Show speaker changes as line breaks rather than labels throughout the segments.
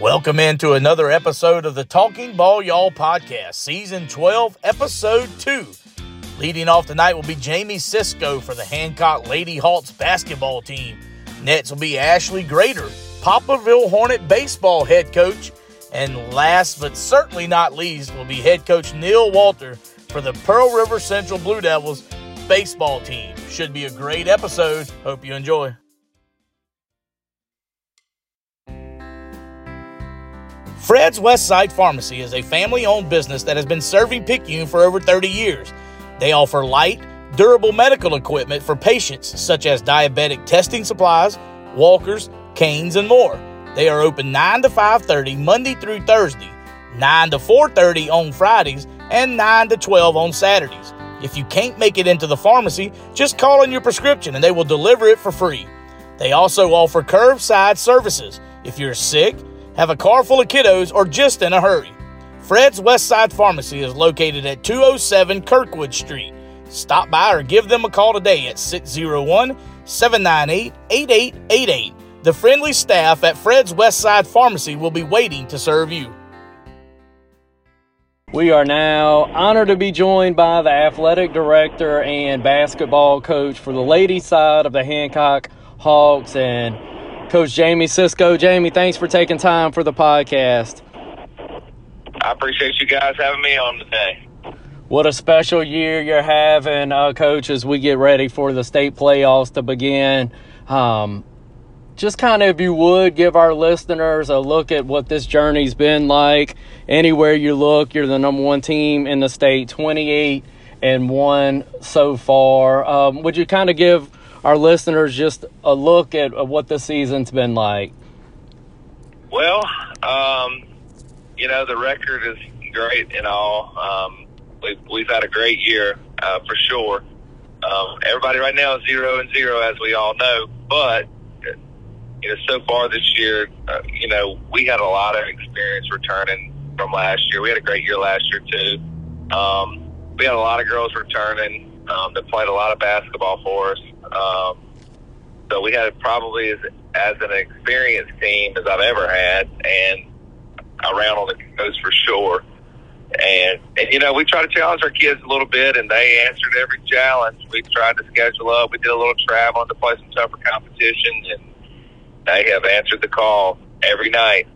Welcome into another episode of the Talking Ball Y'all podcast, season 12, episode 2. Leading off tonight will be Jamie Sisco for the Hancock Lady Hawks basketball team. Nets will be Ashley Graeter, Poplarville Hornet baseball head coach. And last but certainly not least will be head coach Neil Walther for the Pearl River Central Blue Devils baseball team. Should be a great episode. Hope you enjoy. Fred's Westside Pharmacy is a family owned business that has been serving Picayune for over 30 years. They offer light, durable medical equipment for patients such as diabetic testing supplies, walkers, canes, and more. They are open 9 to 5:30 Monday through Thursday, 9 to 4:30 on Fridays, and 9 to 12 on Saturdays. If you can't make it into the pharmacy, just call in your prescription and they will deliver it for free. They also offer curbside services. If you're sick, have a car full of kiddos, or just in a hurry. Fred's Westside Pharmacy is located at 207 Kirkwood Street. Stop by or give them a call today at 601 798 8888. The friendly staff at Fred's Westside Pharmacy will be waiting to serve you.
We are now honored to be joined by the athletic director and basketball coach for the ladies' side of the Hancock Hawks and Coach Jamie Sisco. Jamie, thanks for taking time for the podcast.
I appreciate you guys having me on today.
What a special year you're having, uh, Coach, as we get ready for the state playoffs to begin. Um, just kind of, if you would, give our listeners a look at what this journey's been like. Anywhere you look, you're the number one team in the state, 28 and 1 so far. Um, would you kind of give our listeners just a look at, what the season's been like?
Well, um, you know, the record is great and all. Um, we've, we've had a great year uh, for sure. Um, everybody right now is zero and zero, as we all know. But you know, so far this year, uh, you know, we had a lot of experience returning from last year. We had a great year last year too. Um, we had a lot of girls returning um, that played a lot of basketball for us. Um, so we had probably as, as an experienced team as I've ever had, and around on the coast for sure. And, and you know, we try to challenge our kids a little bit, and they answered every challenge. We tried to schedule up. We did a little traveling to play some tougher competition, and they have answered the call every night.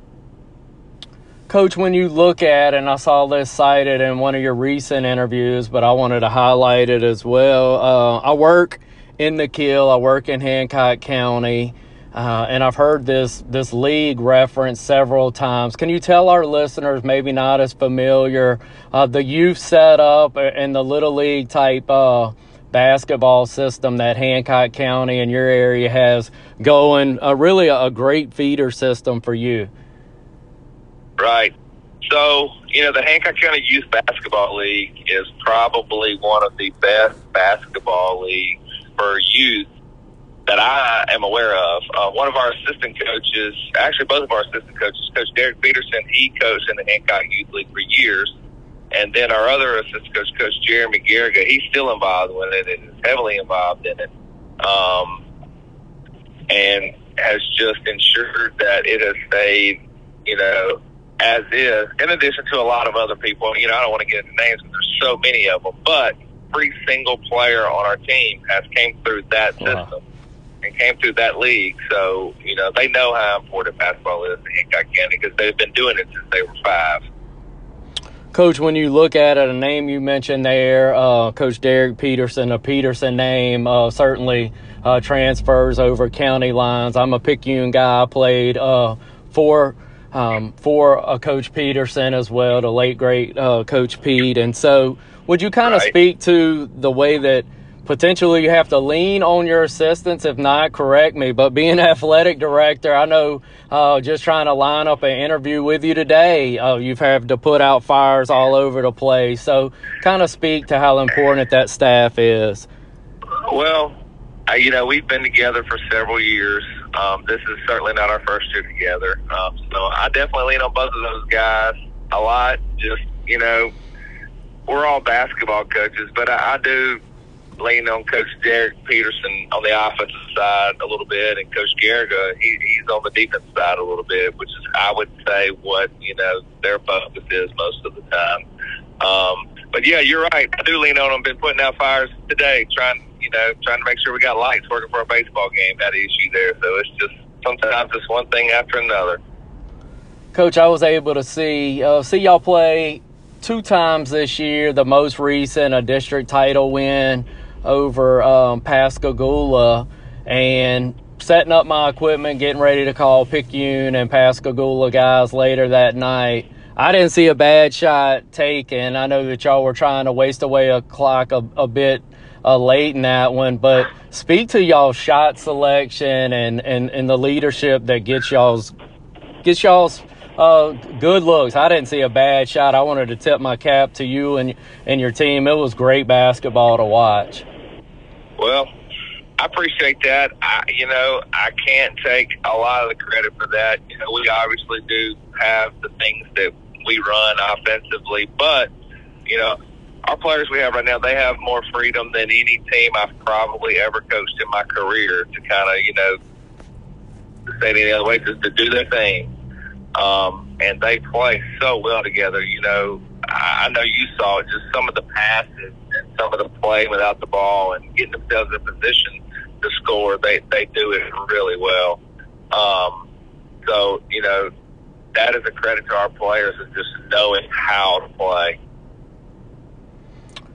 Coach, when you look at, and I saw this cited in one of your recent interviews, but I wanted to highlight it as well. Uh, I work in the Kiln. I work in Hancock County, uh, and I've heard this this league referenced several times. Can you tell our listeners, maybe not as familiar, uh, the youth setup and the little league type uh, basketball system that Hancock County and your area has going? really, a great feeder system for you.
Right. So, you know, the Hancock County Youth Basketball League is probably one of the best basketball leagues for youth that I am aware of. Uh, one of our assistant coaches, actually both of our assistant coaches, Coach Derek Peterson, he coached in the Hancock Youth League for years. And then our other assistant coach, Coach Jeremy Garriga, he's still involved with it and is heavily involved in it. Um, and has just ensured that it has stayed, you know, as is, in addition to a lot of other people. You know, I don't want to get into names because there's so many of them, but every single player on our team has came through that system and came through that league. So, you know, they know how important basketball is in Hancock County because they've been doing it since they were five.
Coach, when you look at it, a name you mentioned there, uh, Coach Derek Peterson, a Peterson name, uh, certainly uh, transfers over county lines. I'm a Picayune guy. I played uh, for um, for a Coach Peterson as well, the late great uh, Coach Pete. And so, would you kind of right. speak to the way that potentially you have to lean on your assistants? If not, correct me. But being athletic director, I know uh, just trying to line up an interview with you today, uh, you've had to put out fires all over the place. So, kind of speak to how important that staff is.
Well, you know, we've been together for several years. Um, this is certainly not our first year together. Um, so I definitely lean on both of those guys a lot. Just, you know, we're all basketball coaches, but I, I do lean on Coach Derek Peterson on the offensive side a little bit, and Coach Garriga, he, he's on the defense side a little bit, which is, I would say, what you know their focus is most of the time. Um, but yeah, you're right. I do lean on them. Been putting out fires today, trying you know trying to make sure we got lights working for a baseball game. That issue there, so it's just sometimes it's one thing after another.
Coach, I was able to see uh, see y'all play two times this year. The most recent, a district title win over um, Pascagoula, and setting up my equipment, getting ready to call Picayune and Pascagoula guys later that night. I didn't see a bad shot taken. I know that y'all were trying to waste away a clock a, a bit uh, late in that one, but speak to y'all shot selection and, and, and the leadership that gets y'all's gets y'all's uh, good looks. I didn't see a bad shot. I wanted to tip my cap to you and and your team. It was great basketball to watch.
Well, I appreciate that. I, you know, I can't take a lot of the credit for that. You know, we obviously do have the things that we run offensively, but you know, our players we have right now, they have more freedom than any team I've probably ever coached in my career to kind of, you know, to say any other way, just to do their thing. Um, and they play so well together. You know, I, I know you saw just some of the passes and some of the play without the ball and getting themselves in position to score. They they do it really well. Um, so you know, that is a credit to our players and just knowing how to play.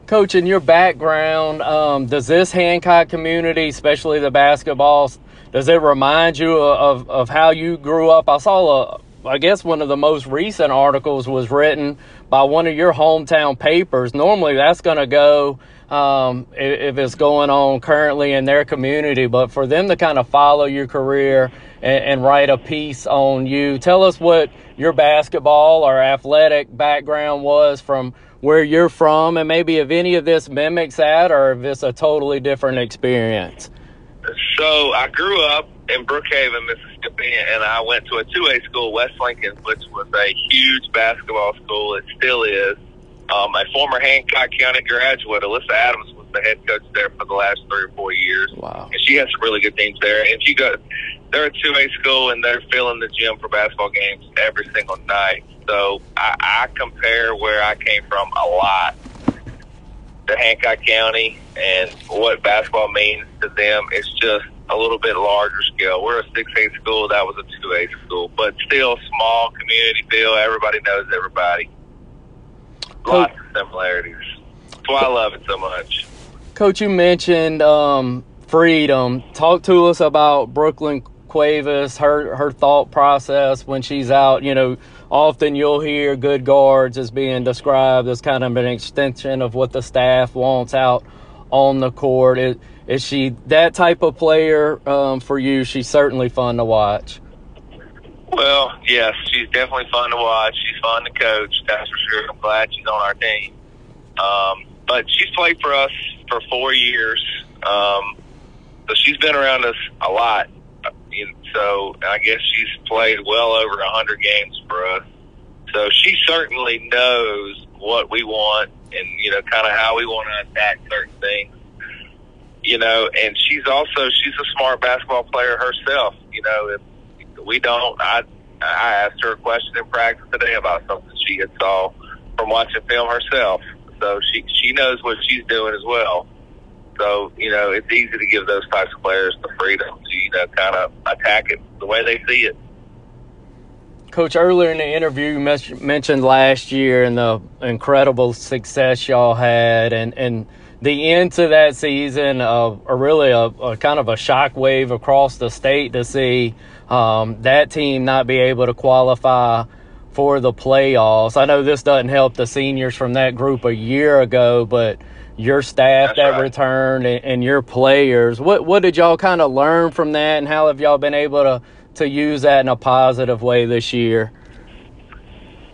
Coach, in your background, um, does this Hancock community, especially the basketball, does it remind you of, of how you grew up? I saw a, I guess one of the most recent articles was written by one of your hometown papers. Normally, that's going to go um, if, it's going on currently in their community, but for them to kind of follow your career and, and write a piece on you, tell us what your basketball or athletic background was from where you're from, and maybe if any of this mimics that or if it's a totally different experience.
So I grew up in Brookhaven, Mississippi, and I went to a 2A school, West Lincoln, which was a huge basketball school. It still is. Um, a former Hancock County graduate, Alyssa Adams, was the head coach there for the last three or four years.
Wow.
And she has some really good teams there. And she got, they're a 2A school, and they're filling the gym for basketball games every single night. So I, I compare where I came from a lot to Hancock County and what basketball means to them. It's just a little bit larger scale. We're a 6A school. That was a 2A school, but still small community feel. Everybody knows everybody. Lots Coach, of similarities. That's why I love it so much.
Coach, you mentioned um, freedom. Talk to us about Brooklyn Cuevas, her her thought process when she's out. You know, often you'll hear good guards as being described as kind of an extension of what the staff wants out on the court. Is, is she that type of player um, for you? She's certainly fun to watch.
Well, yes, she's definitely fun to watch. She's fun to coach, that's for sure. I'm glad she's on our team. Um, but she's played for us for four years. Um, so she's been around us a lot. So I guess she's played well over a hundred games for us. So she certainly knows what we want and, you know, kind of how we want to attack certain things. You know, and she's also, she's a smart basketball player herself. You know, if we don't, I, I asked her a question in practice today about something she had saw from watching film herself. So she, she knows what she's doing as well. So, you know, it's easy to give those types of players the freedom to, you know, kind of attack it the way they see it.
Coach, earlier in the interview, you mentioned last year and the incredible success y'all had, and, and the end to that season, uh, really a, a kind of a shock wave across the state to see um, that team not be able to qualify for the playoffs. I know this doesn't help the seniors from that group a year ago, but your staff That's that right. returned and, and, your players, what what did y'all kind of learn from that, and how have y'all been able to to use that in a positive way this year?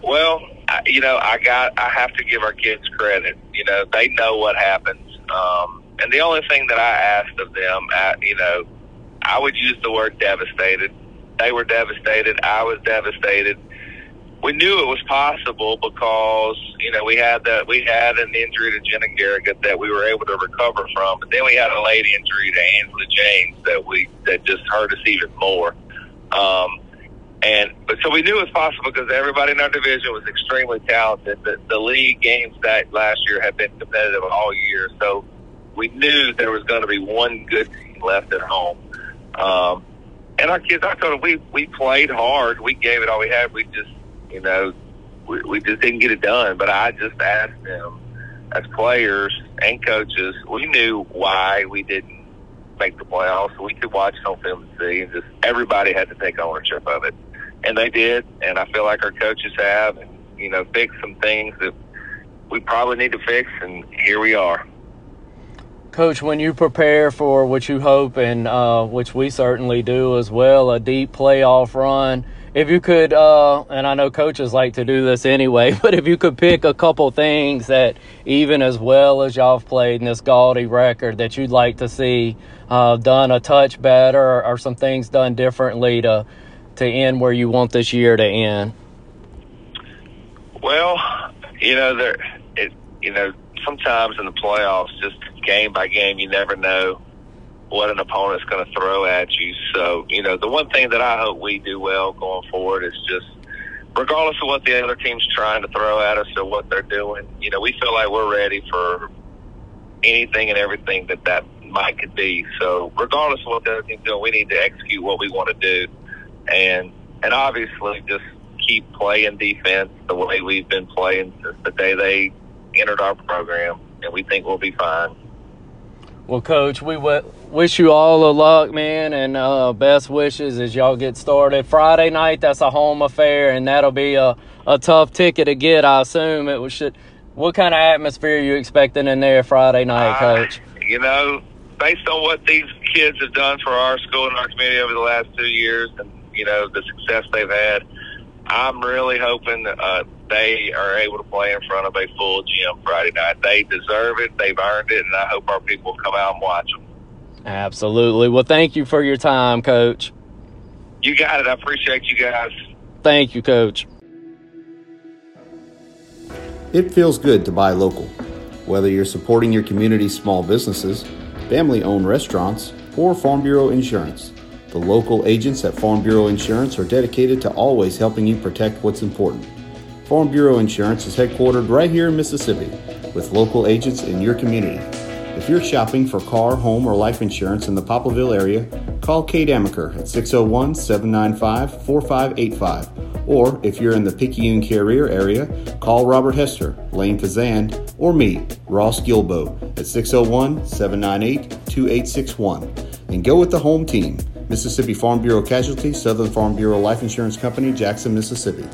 Well, I, you know, I got I have to give our kids credit. You know, they know what happens, um, and the only thing that I asked of them, at, you know, I would use the word devastated. They were devastated. I was devastated. We knew it was possible because you know we had that we had an injury to Jenna Garrigan that we were able to recover from, but then we had a late injury to Angela James that we that just hurt us even more. Um, and but so we knew it was possible because everybody in our division was extremely talented. The, the league games that last year had been competitive all year, so we knew there was going to be one good team left at home. Um, and our kids, I told them we we played hard. We gave it all we had. We just you know, we, we just didn't get it done. But I just asked them, as players and coaches, we knew why we didn't make the playoffs. We could watch on film and see, and just everybody had to take ownership of it, and they did. And I feel like our coaches have, and you know, fixed some things that we probably need to fix, and here we are.
Coach, when you prepare for what you hope and uh, which we certainly do as well, a deep playoff run if you could, uh, and I know coaches like to do this anyway, but if you could pick a couple things that, even as well as y'all have played in this gaudy record, that you'd like to see uh, done a touch better or, some things done differently to to end where you want this year to end.
Well, you know, there, it, you know, sometimes in the playoffs, just game by game, you never know what an opponent's going to throw at you. So, you know, the one thing that I hope we do well going forward is just, regardless of what the other team's trying to throw at us or what they're doing, you know, we feel like we're ready for anything and everything that that might could be. So, regardless of what the other team's doing, we need to execute what we want to do, and and obviously just keep playing defense the way we've been playing since the day they entered our program, and we think we'll be fine.
Well, Coach, we w- wish you all the luck, man, and uh, best wishes as y'all get started. Friday night, that's a home affair, and that'll be a, a tough ticket to get, I assume. It was should. What kind of atmosphere are you expecting in there Friday night, Coach?
Uh, you know, based on what these kids have done for our school and our community over the last two years, and you know the success they've had, I'm really hoping uh, they are able to play in front of a full gym Friday night. They deserve it. They've earned it, and I hope our people come out and watch them.
Absolutely. Well, thank you for your time, Coach.
You got it. I appreciate you guys.
Thank you, Coach.
It feels good to buy local. Whether you're supporting your community's small businesses, family owned restaurants, or Farm Bureau Insurance. The local agents at Farm Bureau Insurance are dedicated to always helping you protect what's important. Farm Bureau Insurance is headquartered right here in Mississippi with local agents in your community. If you're shopping for car, home, or life insurance in the Poplarville area, call Kate Amaker at 601 795 4585. Or if you're in the Picayune Carriere area, call Robert Hester, Lane Kazan, or me, Ross Gilbo, at 601 798 2861. And go with the home team. Mississippi Farm Bureau Casualty, Southern Farm Bureau Life Insurance Company, Jackson, Mississippi.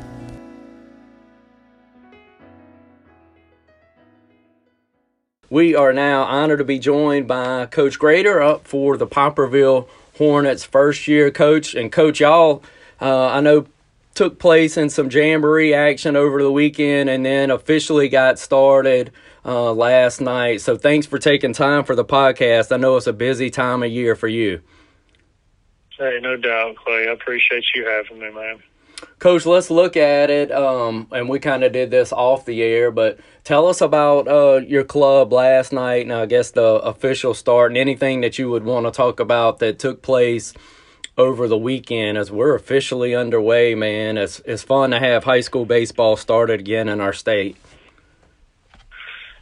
We are now honored to be joined by Coach Graeter up for the Poplarville Hornets first year coach. And coach, y'all, uh, I know took place in some jamboree action over the weekend and then officially got started uh, last night. So thanks for taking time for the podcast. I know it's a busy time of year for you.
Hey, no doubt, Clay. I appreciate you having me, man.
Coach, let's look at it. Um, and we kind of did this off the air, but tell us about uh, your club last night and I guess the official start and anything that you would want to talk about that took place over the weekend as we're officially underway, man. It's, it's fun to have high school baseball started again in our state.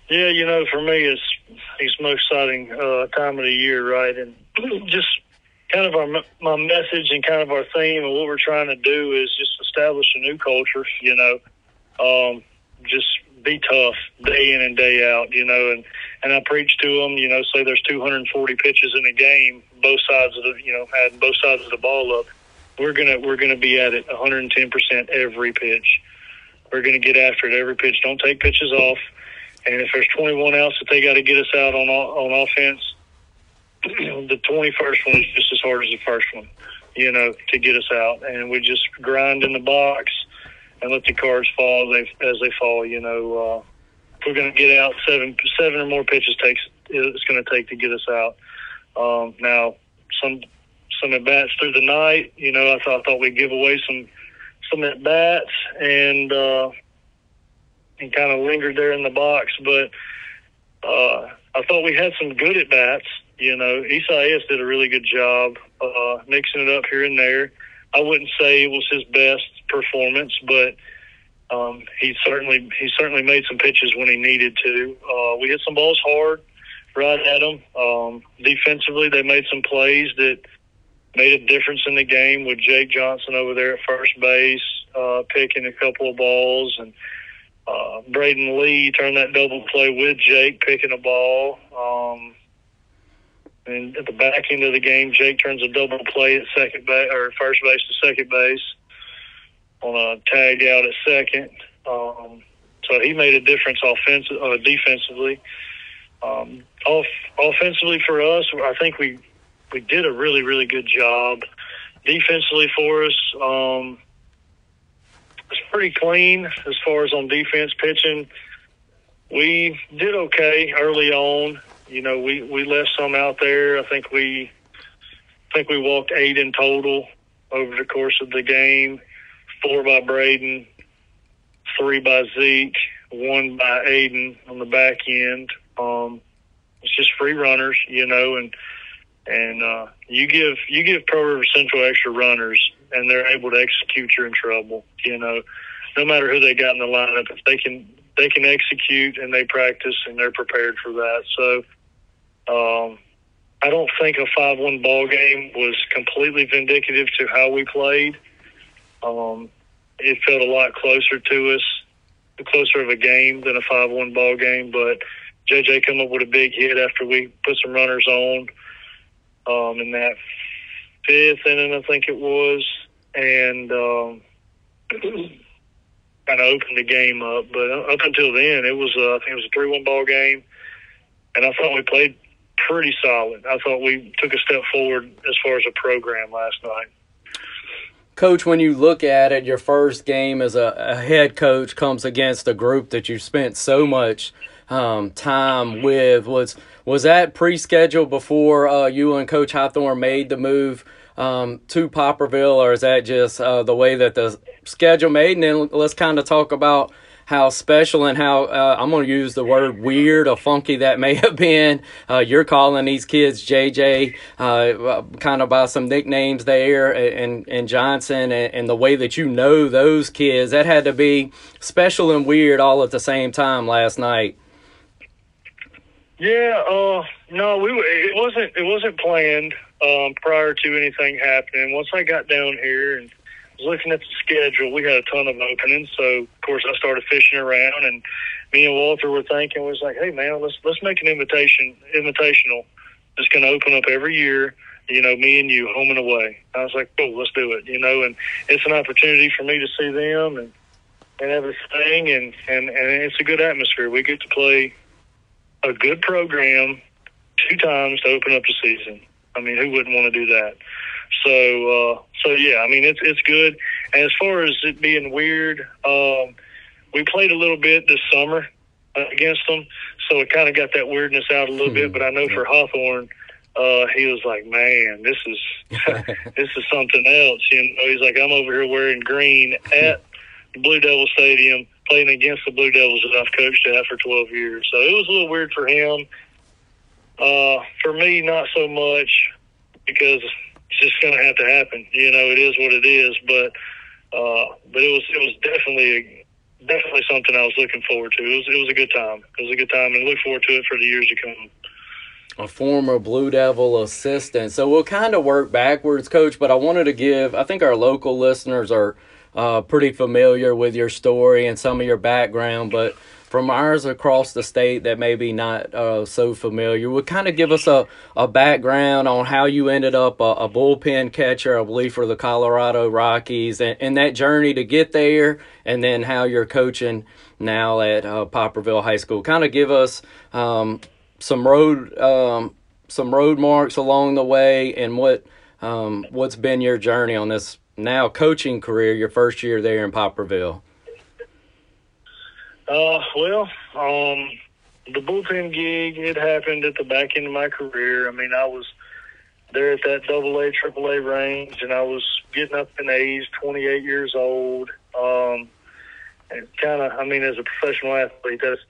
Yeah, you know, for me, it's it's most exciting uh, time of the year, right? And just kind of our my message and kind of our theme and what we're trying to do is just establish a new culture. You know, um, just be tough day in and day out. You know, and and I preach to them. You know, say there's 240 pitches in a game, both sides of the you know had both sides of the ball up. We're gonna we're gonna be at it 110 percent every pitch. We're gonna get after it every pitch. Don't take pitches off. And if there's 21 outs that they got to get us out on on offense, the 21st one is just as hard as the first one, you know, to get us out. And we just grind in the box and let the cards fall as they, as they fall, you know. Uh, if we're going to get out seven seven or more pitches takes it's going to take to get us out. Um, now, some some at bats through the night, you know, I thought, I thought we'd give away some some at bats and uh, and kind of lingered there in the box. But uh, I thought we had some good at bats. You know, Isaias did a really good job uh, mixing it up here and there. I wouldn't say it was his best performance, but um, he certainly he certainly made some pitches when he needed to. Uh, we hit some balls hard right at him. Um, defensively, they made some plays that made a difference in the game with Jake Johnson over there at first base, uh, picking a couple of balls, and uh, Braden Lee turned that double play with Jake picking a ball. Um, and at the back end of the game, Jake turns a double play at second base or first base to second base on a tag out at second. Um, so he made a difference offensive, uh, defensively. Um, off, offensively for us, I think we we did a really really good job. Defensively for us, um, it's pretty clean as far as on defense pitching. We did okay early on. You know, we we left some out there. I think we I think we walked eight in total over the course of the game. Four by Braden, three by Zeke, one by Aiden on the back end. Um, it's just free runners, you know, and and uh, you give you give Pearl River Central extra runners, and they're able to execute. You're in trouble, you know. No matter who they got in the lineup, if they can they can execute and they practice and they're prepared for that. So, um, I don't think a five-one ball game was completely vindicative to how we played. Um, it felt a lot closer to us, closer of a game than a five-one ball game, but JJ come up with a big hit after we put some runners on um, in that fifth inning, I think it was, and um, kind of opened the game up. But up until then, it was uh, I think it was a three-one ball game, and I thought we played pretty solid. I thought we took a step forward as far as a program last night.
Coach, when you look at it, your first game as a, a head coach comes against a group that you spent so much um, time with. Was was that pre-scheduled before uh, you and Coach Hawthorne made the move um, to Poplarville, or is that just uh, the way that the schedule made? And then let's kind of talk about how special and how uh, I'm going to use the word weird or funky that may have been. Uh, you're calling these kids JJ, uh, kind of by some nicknames there, and and Johnson, and, and, the way that you know those kids. That had to be special and weird all at the same time last night.
Yeah, uh, no, we it wasn't it wasn't planned um, prior to anything happening. Once I got down here and looking at the schedule, we had a ton of openings. So of course I started fishing around, and me and Walther were thinking was like, hey man, let's let's make an invitation invitational that's going to open up every year. You know, me and you, home and away. I was like, cool, let's do it. You know, and it's an opportunity for me to see them and and everything, and and and it's a good atmosphere. We get to play a good program two times to open up the season. I mean, who wouldn't want to do that? So, uh, so yeah, I mean, it's it's good. And as far as it being weird, um, we played a little bit this summer against them, so it kind of got that weirdness out a little bit. But I know for Hawthorne, uh, he was like, "Man, this is this is something else." You know, he's like, "I'm over here wearing green at the Blue Devil Stadium." playing against the Blue Devils that I've coached at for 12 years. So it was a little weird for him. Uh, for me, not so much because it's just going to have to happen. You know, it is what it is. But uh, but it was it was definitely definitely something I was looking forward to. It was it was a good time. It was a good time, and look forward to it for the years to come.
A former Blue Devil assistant. So we'll kind of work backwards, Coach. But I wanted to give. I think our local listeners are uh, pretty familiar with your story and some of your background, but from ours across the state that maybe not uh, so familiar, would kind of give us a, a background on how you ended up a, a, bullpen catcher, I believe, for the Colorado Rockies, and, and, that journey to get there, and then how you're coaching now at uh, Poplarville High School. Kind of give us um, some road um, some road marks along the way, and what um, what's been your journey on this now coaching career, your first year there in Poplarville?
Uh, well, um, the bullpen gig, it happened at the back end of my career. I mean, I was there at that double A, triple A range, and I was getting up in age, 28 years old. Um, and kind of, I mean, as a professional athlete, that's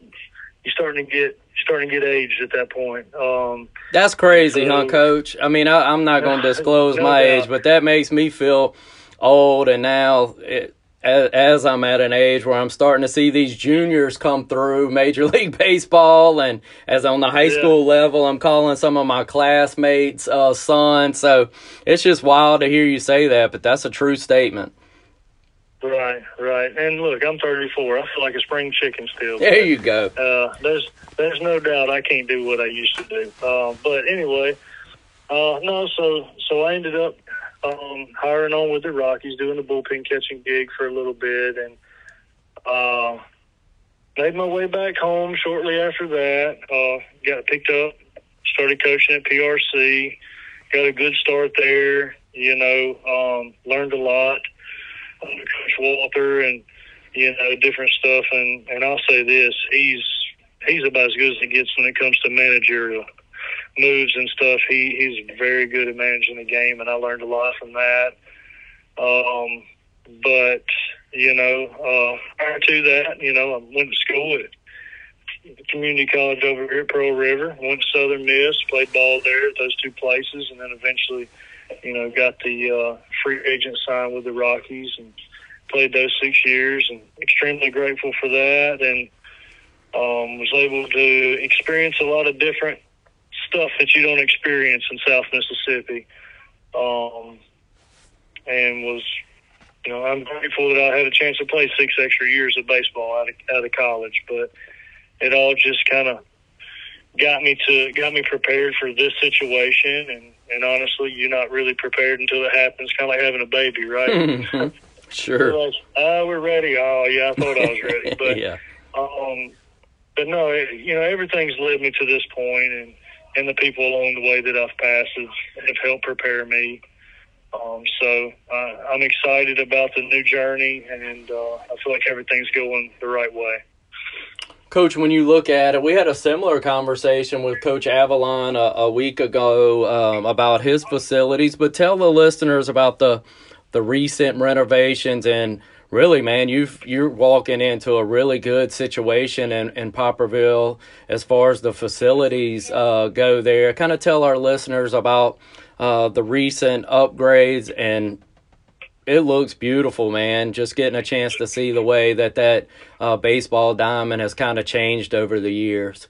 you're starting to get starting to get aged at that point. Um,
that's crazy, so, huh, Coach? I mean, I, am not going to disclose no my doubt. age, but that makes me feel old. And now, it, as, as, I'm at an age where I'm starting to see these juniors come through Major League Baseball, and as on the high yeah. school level, I'm calling some of my classmates' uh, sons. So it's just wild to hear you say that, but that's a true statement.
Right, right. And look, I'm 34. I feel like a spring chicken still.
There but, you go.
Uh, there's there's no doubt I can't do what I used to do. Uh, but anyway, uh, no. So so I ended up um, hiring on with the Rockies, doing the bullpen catching gig for a little bit, and uh, made my way back home shortly after that. Uh, got picked up, started coaching at PRC, got a good start there. You know, um, learned a lot under Coach Walther and you know different stuff. And and I'll say this: he's he's about as good as it gets when it comes to managerial moves and stuff. He he's very good at managing the game, and I learned a lot from that. Um, but you know, uh, prior to that, you know, I went to school at community college over here at Pearl River. Went to Southern Miss, played ball there at those two places, and then eventually you know, got the uh, free agent signed with the Rockies and played those six years and extremely grateful for that and um, was able to experience a lot of different stuff that you don't experience in South Mississippi. Um, and was, you know, I'm grateful that I had a chance to play six extra years of baseball out of, out of college, but it all just kind of got me to got me prepared for this situation and and honestly, you're not really prepared until it happens. Kind of like having a baby, right?
sure.
like, oh, we're ready. Oh, yeah, I thought I was ready, but yeah. Um, but no, it, you know, everything's led me to this point, and and the people along the way that I've passed have, have helped prepare me. Um, so uh, I'm excited about the new journey, and uh, I feel like everything's going the right way.
Coach, when you look at it, we had a similar conversation with Coach Avalon a, a week ago um, about his facilities. But tell the listeners about the the recent renovations and really, man, you you're walking into a really good situation in, in Poplarville as far as the facilities uh, go. There, kind of tell our listeners about uh, the recent upgrades and it looks beautiful, man. Just getting a chance to see the way that that uh, baseball diamond has kind of changed over the years.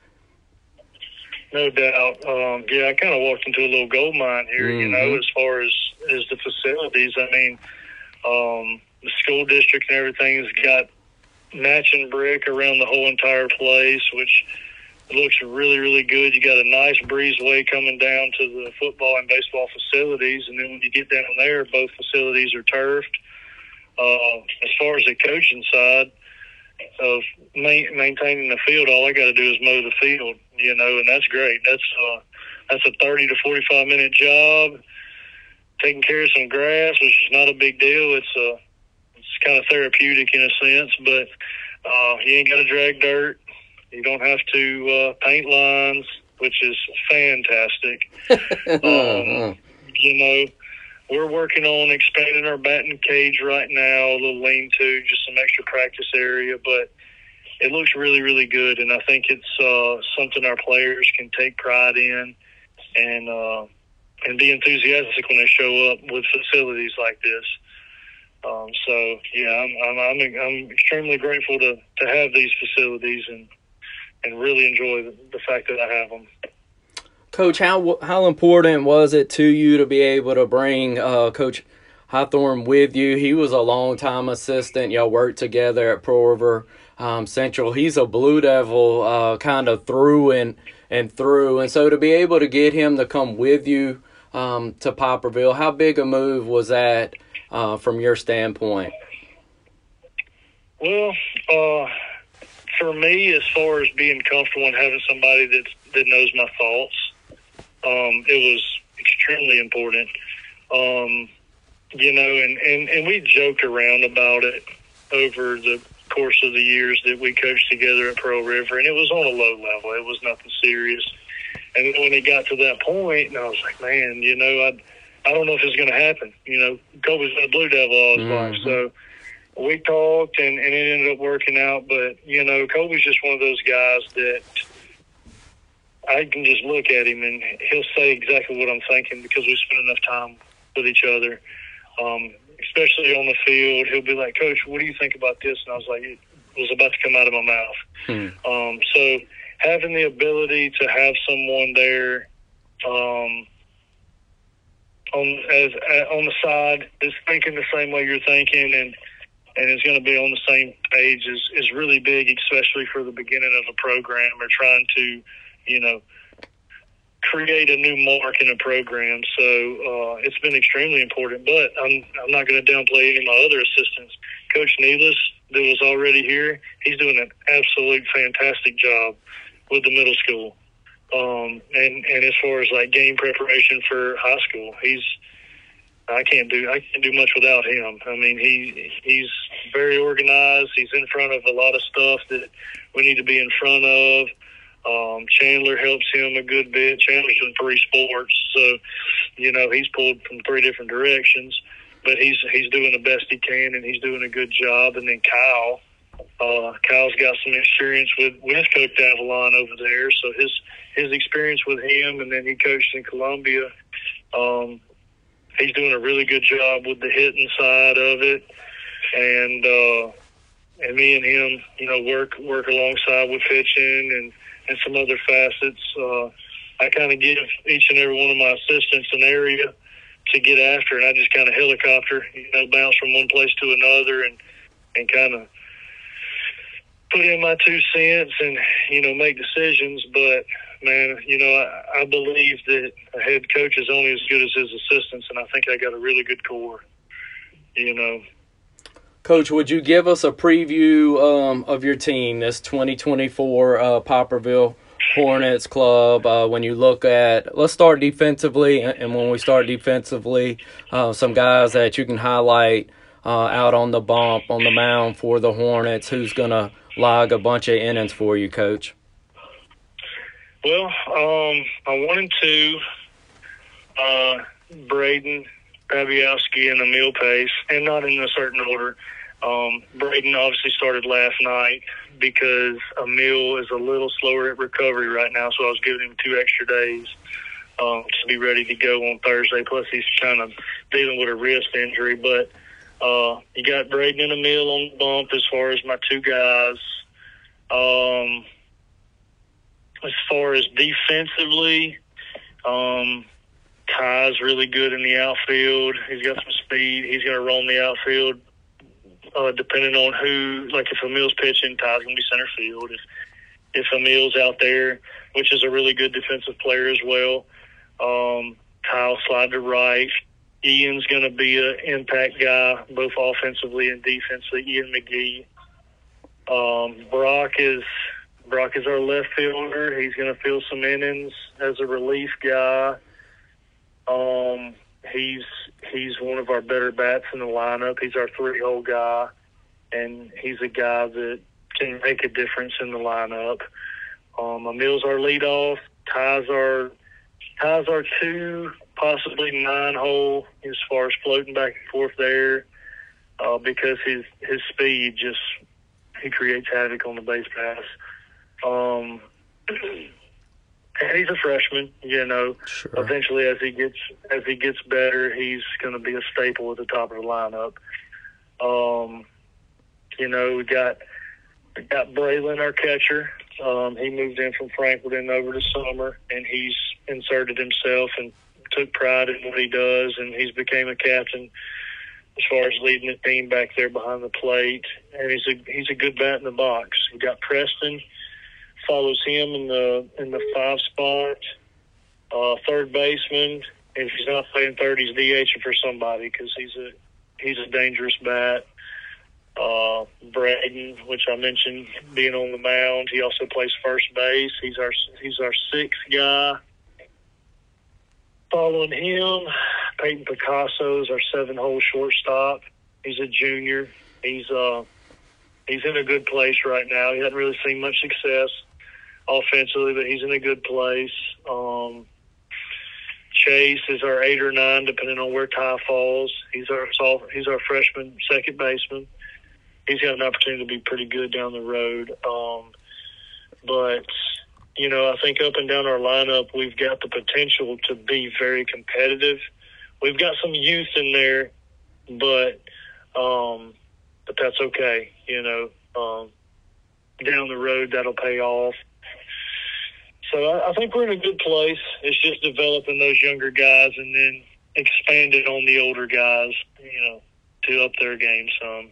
No doubt. Um, yeah, I kind of walked into a little gold mine here. Mm-hmm. You know, mm-hmm. as far as as the facilities, I mean, um, the school district and everything's got matching brick around the whole entire place, which looks really, really good. You got a nice breezeway coming down to the football and baseball facilities, and then when you get down there, both facilities are turfed. Uh, as far as the coaching side of ma- maintaining the field, all I got to do is mow the field, you know, and that's great. That's uh, that's a thirty to forty-five minute job. Taking care of some grass, which is not a big deal. It's uh, it's kind of therapeutic in a sense, but uh, you ain't got to drag dirt you don't have to uh, paint lines, which is fantastic. um, you know, we're working on expanding our batting cage right now, a little lean to, just some extra practice area, but it looks really, really good. And I think it's uh, something our players can take pride in and, uh, and be enthusiastic when they show up with facilities like this. Um, so yeah, I'm, I'm, I'm, I'm extremely grateful to, to have these facilities and, and really enjoy the, the fact that I have them.
Coach, how how important was it to you to be able to bring uh, Coach Hawthorne with you? He was a long time assistant. Y'all worked together at Pearl River um, Central. He's a Blue Devil uh, kind of through and and through, and so to be able to get him to come with you um, to Poplarville, how big a move was that uh, from your standpoint?
Well, uh, for me, as far as being comfortable and having somebody that that knows my thoughts, um, it was extremely important. Um, you know, and, and, and we joked around about it over the course of the years that we coached together at Pearl River, and it was on a low level. It was nothing serious. And when it got to that point, and I was like, man, you know, I I don't know if it's going to happen. You know, Kobe's been a Blue Devil all his life, so we talked, and, and it ended up working out. But you know, Kobe's just one of those guys that I can just look at him and he'll say exactly what I'm thinking because we spend enough time with each other. Um, especially on the field, he'll be like, "Coach, what do you think about this?" And I was like, "It was about to come out of my mouth."
Hmm.
Um, so having the ability to have someone there um, on as uh, on the side that's thinking the same way you're thinking and and is going to be on the same page is is really big, especially for the beginning of a program or trying to, you know, create a new mark in a program. So uh, it's been extremely important. But I'm I'm not going to downplay any of my other assistants. Coach Nealis, that was already here, he's doing an absolute fantastic job with the middle school. Um, and and as far as like game preparation for high school, he's I can't do I can't do much without him. I mean he he's very organized. He's in front of a lot of stuff that we need to be in front of. Um, Chandler helps him a good bit. Chandler's in three sports, so you know he's pulled from three different directions. But he's he's doing the best he can, and he's doing a good job. And then Kyle, uh, Kyle's got some experience with with Coach Davalon over there, so his his experience with him, and then he coached in Columbia. Um, he's doing a really good job with the hitting side of it, and uh, and me and him, you know, work work alongside with pitching and and some other facets. Uh, I kind of give each and every one of my assistants an area to get after, and I just kind of helicopter, you know, bounce from one place to another, and and kind of put in my two cents and you know make decisions. But man, you know, I, I believe that a head coach is only as good as his assistants, and I think I got a really good core. You know,
Coach, would you give us a preview um, of your team, this 2024 uh, Poplarville Hornets club? Uh, when you look at, let's start defensively, and when we start defensively, uh, some guys that you can highlight uh, out on the bump, on the mound for the Hornets, who's going to log a bunch of innings for you, Coach?
Well, um, I wanted to uh, Braden, Babiowski, and Emil Pace, and not in a certain order. Um, Braden obviously started last night because Emil is a little slower at recovery right now, so I was giving him two extra days um, to be ready to go on Thursday. Plus, he's kind of dealing with a wrist injury. But uh, you got Braden and Emil on the bump as far as my two guys. Um, as far as defensively, um, Ty's really good in the outfield. He's got some speed. He's going to roam the outfield. Uh, depending on who, like if Emil's pitching, Ty's going to be center field. If if Emil's out there, which is a really good defensive player as well, um, Ty'll slide to right. Ian's going to be an impact guy, both offensively and defensively. Ian McGee. Um, Brock is Brock is our left fielder. He's going to fill some innings as a relief guy. Um, he's he's one of our better bats in the lineup. He's our three hole guy, and he's a guy that can make a difference in the lineup. Um, Emil's our leadoff. Ty's our Ty's our two, possibly nine hole as far as floating back and forth there, uh, because his his speed just he creates havoc on the base pass. Um, and he's a freshman, you know.
Sure.
Eventually, as he gets as he gets better, he's going to be a staple at the top of the lineup. Um, you know, we got we got Braylon, our catcher. Um, he moved in from Franklin over the summer, and he's inserted himself and took pride in what he does, and he's became a captain as far as leading the team back there behind the plate. And he's a he's a good bat in the box. We got Preston follows him in the in the five spot. Uh, third baseman. If he's not playing third, he's DHing for somebody because he's a he's a dangerous bat. Uh, Braden, which I mentioned being on the mound, he also plays first base. He's our he's our sixth guy. Following him, Peyton Picasso is our seven hole shortstop. He's a junior. He's uh he's in a good place right now. He hasn't really seen much success offensively, but he's in a good place. Um, Chase is our eight or nine, depending on where Ty falls. He's our he's our freshman second baseman. He's got an opportunity to be pretty good down the road. Um, but you know, I think up and down our lineup, we've got the potential to be very competitive. We've got some youth in there, but um, but that's okay. You know, um, down the road that'll pay off. So I, I think we're in a good place. It's just developing those younger guys and then expanding on the older guys, you know, to up their game some.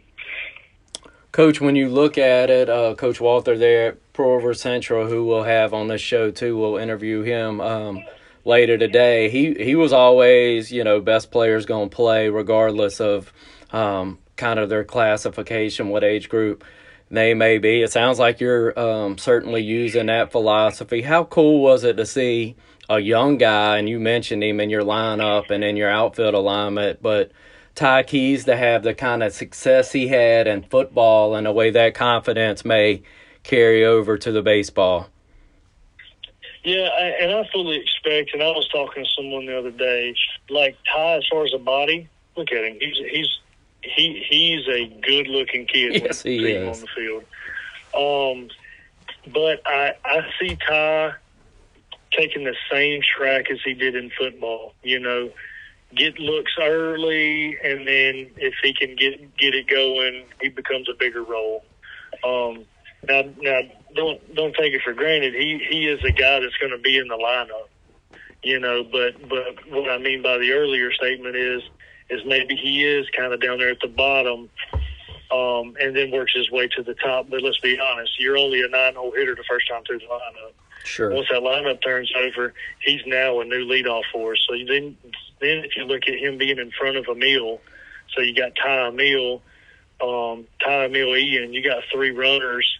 Coach, when you look at it, uh, Coach Walther there Pearl Central, who we'll have on this show too, we'll interview him um, later today. He he was always, you know, best players to play regardless of um, kind of their classification, what age group they may be. It sounds like you're um, certainly using that philosophy. How cool was it to see a young guy, and you mentioned him in your lineup and in your outfield alignment, but – Ty Keys to have the kind of success he had in football and the way that confidence may carry over to the baseball.
Yeah, I, and I fully expect. And I was talking to someone the other day, like Ty, as far as a body, look at him. He's he's he he's a good looking kid.
Yes, he is
on the field. Um, but I I see Ty taking the same track as he did in football. You know, get looks early, and then if he can get get it going, he becomes a bigger role. Um, now, now don't don't take it for granted. He he is a guy that's going to be in the lineup, you know. But but what I mean by the earlier statement is is maybe he is kind of down there at the bottom, um, and then works his way to the top. But let's be honest, you're only a nine hole hitter the first time through the lineup.
Sure.
Once that lineup turns over, he's now a new leadoff for us. So then then if you look at him being in front of a meal, so you got Ty Emil, um, Ty Emil Ian, you got three runners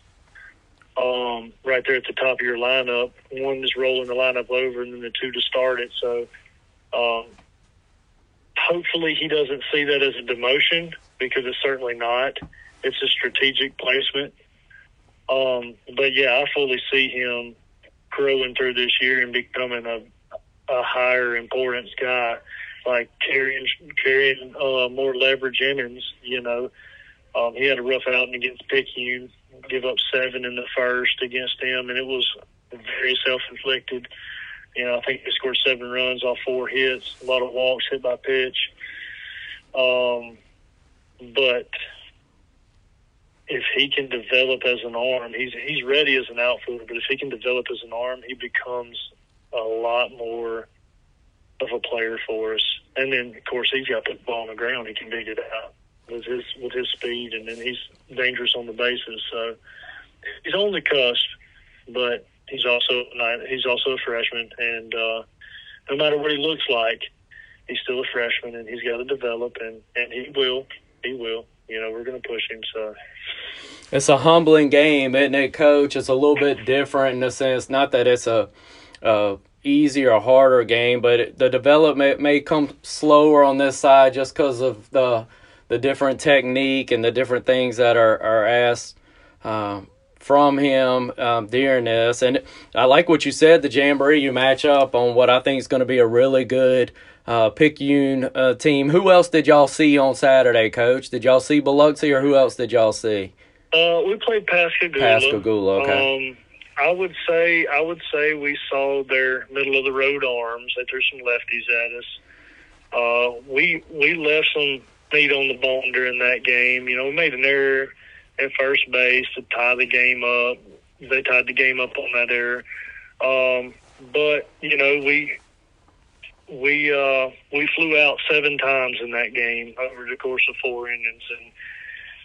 um, right there at the top of your lineup. One is rolling the lineup over, and then the two to start it. So um, hopefully he doesn't see that as a demotion because it's certainly not. It's a strategic placement. Um, but yeah, I fully see him growing through this year and becoming a a higher importance guy, like carrying carrying uh, more leverage innings. You know, um, he had a rough outing against Picayune, give up seven in the first against him, and it was very self inflicted. You know, I think he scored seven runs off four hits, a lot of walks hit by pitch. Um, but if he can develop as an arm, he's he's ready as an outfielder. But if he can develop as an arm, he becomes a lot more of a player for us. And then, of course, he's got the ball on the ground. He can beat it out with his with his speed, and then he's dangerous on the bases. So he's on the cusp, but he's also not. He's also a freshman, and uh, no matter what he looks like, he's still a freshman, and he's got to develop, and and he will. He will. You know, we're to push him. So
it's a humbling game, isn't it, Coach? It's a little bit different in the sense, not that it's a uh, easier or harder game, but the development may come slower on this side just because of the the different technique and the different things that are are asked uh, from him um, during this. And I like what you said. The Jamboree you match up on what I think is going to be a really good uh, Picayune uh, team. Who else did y'all see on Saturday, Coach? Did y'all see Biloxi or who else did y'all see?
Uh, we played Pascagoula.
Pascagoula, okay.
Um, I would say I would say we saw their middle of the road arms. They threw some lefties at us. Uh, we we left some meat on the bone during that game. You know, we made an error at first base to tie the game up. They tied the game up on that error. Um, but you know, we we uh, we flew out seven times in that game over the course of four innings, and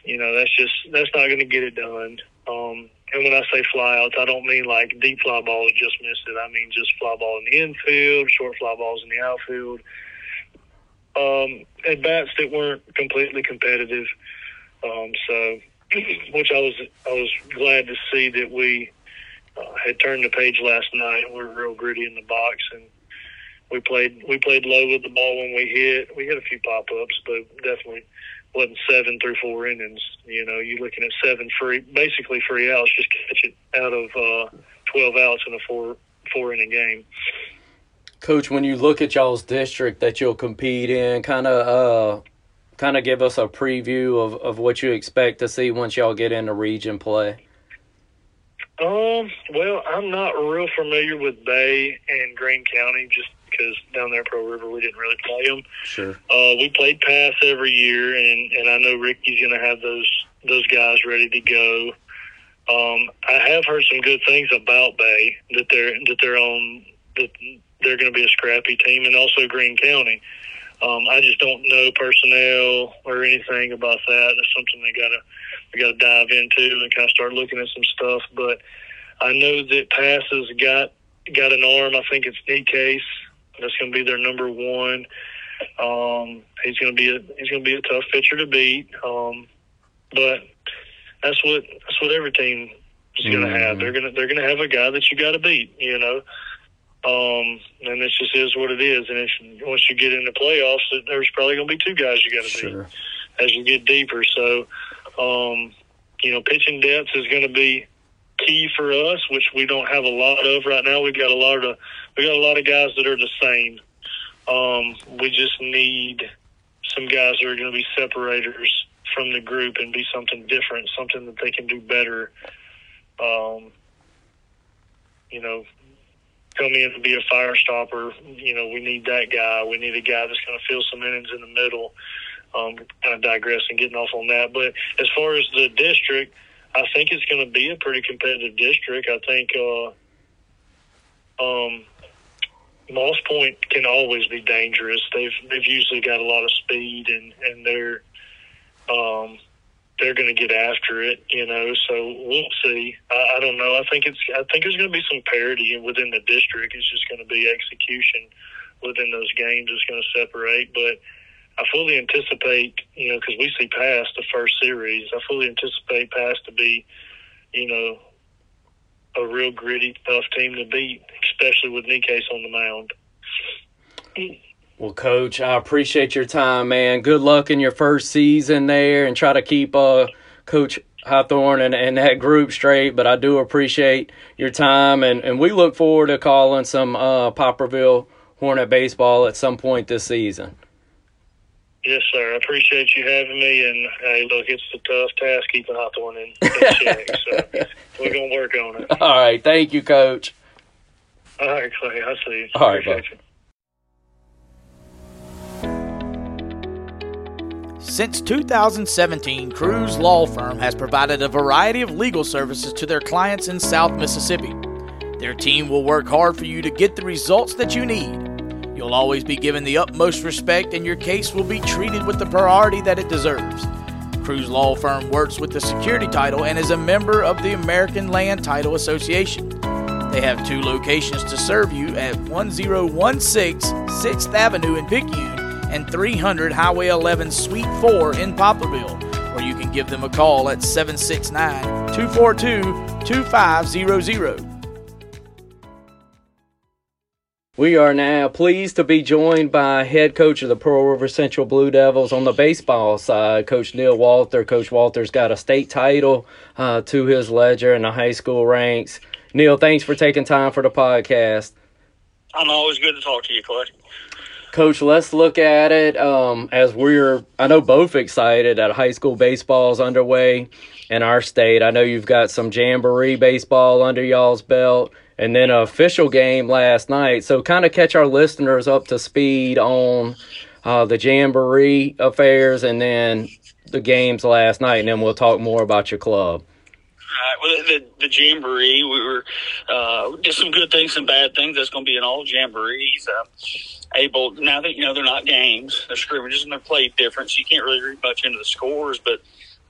you know that's just that's not going to get it done. Um, and when I say flyouts, I don't mean like deep fly balls just missed it. I mean just fly ball in the infield, short fly balls in the outfield. Um, at bats that weren't completely competitive. Um, so, which I was I was glad to see that we uh, had turned the page last night. We were real gritty in the box, and we played we played low with the ball when we hit. We hit a few pop ups, but definitely wasn't seven through four innings. You know, you're looking at seven free, basically free outs, just catch it out of uh, twelve outs in a four four inning game.
Coach, when you look at y'all's district that you'll compete in, kind of uh, kind of give us a preview of, of what you expect to see once y'all get into region play.
Um, well, I'm not real familiar with Bay and Greene County just because down there at Pearl River we didn't really play them.
Sure.
Uh, we played Pass every year, and and I know Ricky's going to have those those guys ready to go. Um, I have heard some good things about Bay that they're that they're on that they're going to be a scrappy team, and also Greene County. Um, I just don't know personnel or anything about that. It's something they got to we got to dive into and kind of start looking at some stuff. But I know that Pass has got got an arm. I think it's Nick Case. That's going to be their number one. Um, he's going to be a he's going to be a tough pitcher to beat. Um, but that's what that's what every team is going to
Mhm.
have. They're going to they're going to have a guy that you got to beat. You know. Um, and this just is what it is. And if, once you get into the playoffs, there's probably going to be two guys you got to beat as you get deeper. So, um, you know, pitching depth is going to be key for us, which we don't have a lot of right now. We've got a lot of we got a lot of guys that are the same. Um, we just need some guys that are going to be separators from the group and be something different, something that they can do better. Um, you know, come in and be a fire stopper. You know, we need that guy. We need a guy that's going to fill some innings in the middle. Um, kind of digressing, getting off on that. But as far as the district, I think it's going to be a pretty competitive district. I think uh, um, Moss Point can always be dangerous. They've they've usually got a lot of speed and and they're um, they're going to get after it, you know. So we'll see. I, I don't know. I think it's. I think there's going to be some parity within the district. It's just going to be execution within those games is going to separate. But I fully anticipate, you know, because we see Pass the first series. I fully anticipate Pass to be, you know, a real gritty, tough team to beat, especially with Nick Case on the mound.
Well, Coach, I appreciate your time, man. Good luck in your first season there, and try to keep uh, Coach Hawthorne and, and that group straight. But I do appreciate your time, and, and we look forward to calling some uh, Poplarville Hornet baseball at some point this season.
Yes, sir. I appreciate you having me. And hey, look, it's a tough task keeping Hawthorne in, in check. So we're gonna work on it.
All right, thank you, Coach.
All right, Clay. I see you.
All right,
Appreciate
bud.
you.
Since 2017, Cruz Law Firm has provided a variety of legal services to their clients in South Mississippi. Their team will work hard for you to get the results that you need. You'll always be given the utmost respect, and your case will be treated with the priority that it deserves. Cruz Law Firm works with the security title and is a member of the American Land Title Association. They have two locations to serve you at 1016 6th Avenue in Picayune and 300 Highway 11 Suite 4 in Poplarville, or you can give them a call at 769 242 2500.
We are now pleased to be joined by head coach of the Pearl River Central Blue Devils on the baseball side, Coach Neil Walther. Coach Walther's got a state title uh, to his ledger in the high school ranks. Neil, thanks for taking time for the podcast.
I'm always good to talk to you, Clay.
Coach, let's look at it um, as we're, I know, both excited that high school baseball is underway in our state. I know you've got some Jamboree baseball under y'all's belt and then an official game last night. So, kind of catch our listeners up to speed on uh, the Jamboree affairs and then the games last night, and then we'll talk more about your club.
All right. Well, the, the jamboree, we were uh, did some good things, some bad things. That's going to be in all jamborees. Uh, able now that you know they're not games, they're scrimmages, and they're played different, so you can't really read much into the scores. But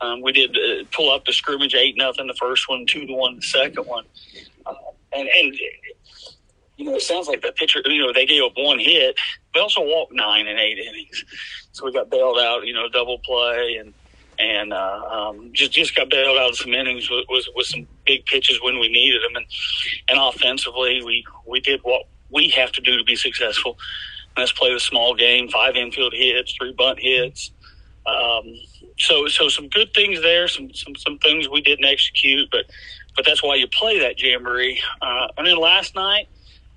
um, we did uh, pull up the scrimmage eight nothing the first one, two to one the second one, uh, and and you know it sounds like the pitcher. You know they gave up one hit. We also walked nine and eight innings, so we got bailed out. You know double play and and uh, um, just just got bailed out of some innings with, with, with some big pitches when we needed them, and and offensively we we did what we have to do to be successful. Let's play the small game, five infield hits, three bunt hits. Um, so so some good things there, some some some things we didn't execute, but but that's why you play that jamboree. Uh, and then last night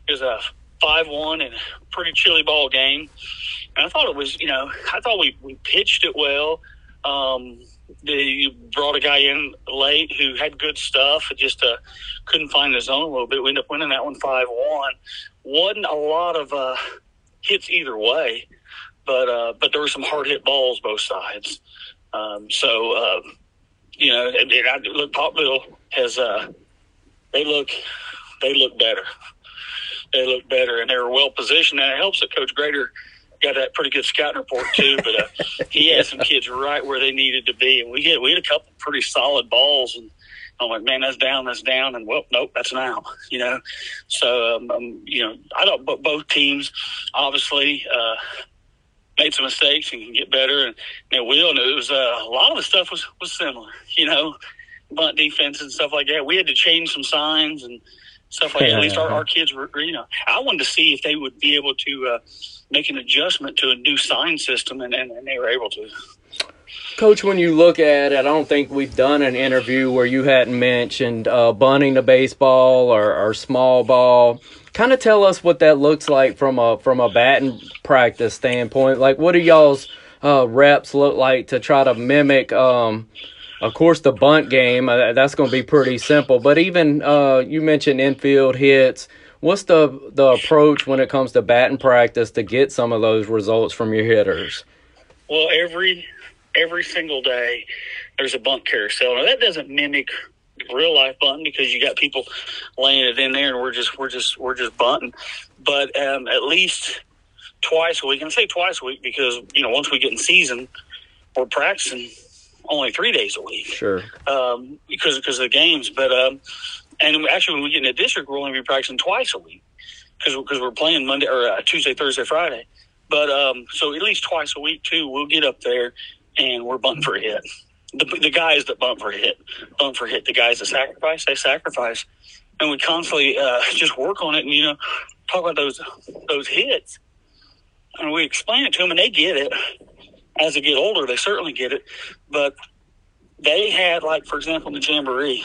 was a five one and pretty chilly ball game. And I thought it was, you know, I thought we, we pitched it well. Um, they brought a guy in late who had good stuff, just uh, couldn't find his zone a little bit. We ended up winning that one five one. Wasn't a lot of uh, hits either way, but uh, but there were some hard hit balls both sides. Um, so uh, you know, and, and I, look, Poplarville has uh, they look they look better. They look better, and they were well positioned. And it helps that Coach Graeter got that pretty good scouting report too. But uh, he had some kids right where they needed to be, and we had we had a couple pretty solid balls, and I'm like, man, that's down, that's down, and well, nope, that's now, you know. So, um, um, you know, I don't. But both teams, obviously. Uh, made some mistakes and can get better, and they will. And it was uh, a lot of the stuff was was similar, you know, bunt defense and stuff like that. We had to change some signs and stuff like that. At least our, our kids were, you know, I wanted to see if they would be able to uh, make an adjustment to a new sign system, and, and, and they were able to.
Coach, when you look at it, I don't think we've done an interview where you hadn't mentioned uh, bunting the baseball or, or small ball. Kind of tell us what that looks like from a from a batting practice standpoint. Like, what do y'all's uh, reps look like to try to mimic? Um, of course, the bunt game. Uh, that's going to be pretty simple. But even uh, you mentioned infield hits. What's the the approach when it comes to batting practice to get some of those results from your hitters?
Well, every every single day there's a bunt carousel. Now that doesn't mimic real life bunting because you got people laying it in there and we're just we're just we're just bunting. But um, at least twice a week, and I say twice a week because you know once we get in season, we're practicing only three days a week.
Sure.
Um, because because of the games, but um, and actually when we get in the district, we're only be practicing twice a week because because we're playing Monday or uh, Tuesday, Thursday, Friday. But um, so at least twice a week too, we'll get up there and we're bunting for a hit. The, the guys that bunt for a hit, bunt for a hit. The guys that sacrifice, they sacrifice, and we constantly uh, just work on it. And you know, talk about those those hits, and we explain it to them, and they get it. As they get older, they certainly get it. But they had, like for example, in the jamboree,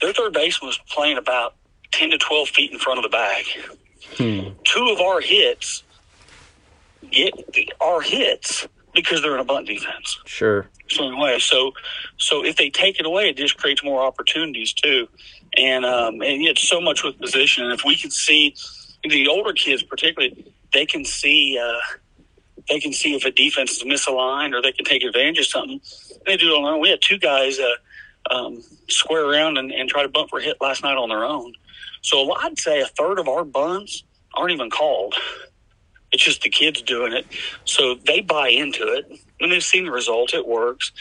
their third baseman was playing about ten to twelve feet in front of the bag.
Hmm.
Two of our hits get our hits because they're in a bunt defense.
Sure.
So way, so so if they take it away, it just creates more opportunities too, and um, and yet so much with position. And if we can see the older kids, particularly, they can see uh, they can see if a defense is misaligned or they can take advantage of something. They do it on their own. We had two guys uh, um, square around and, and try to bunt for a hit last night on their own. So I'd say a third of our bunts aren't even called. It's just the kids doing it. So they buy into it. When they've seen the results, it works.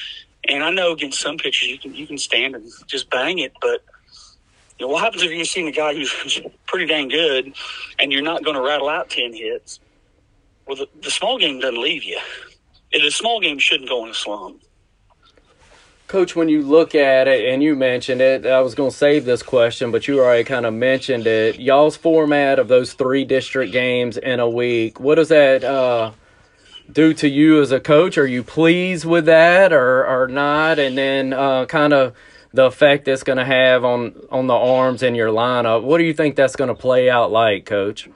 And I know against some pitchers you can you can stand and just bang it, but you know, what happens if you've seen a guy who's pretty dang good and you're not going to rattle out 10 hits? Well, the, the small game doesn't leave you. The small game shouldn't go in a slump.
Coach, when you look at it, and you mentioned it, I was going to save this question, but you already kind of mentioned it. Y'all's format of those three district games in a week, what does that uh, do to you as a coach? Are you pleased with that or, or not? And then uh, kind of the effect it's going to have on, on the arms in your lineup. What do you think that's going to play out like, Coach?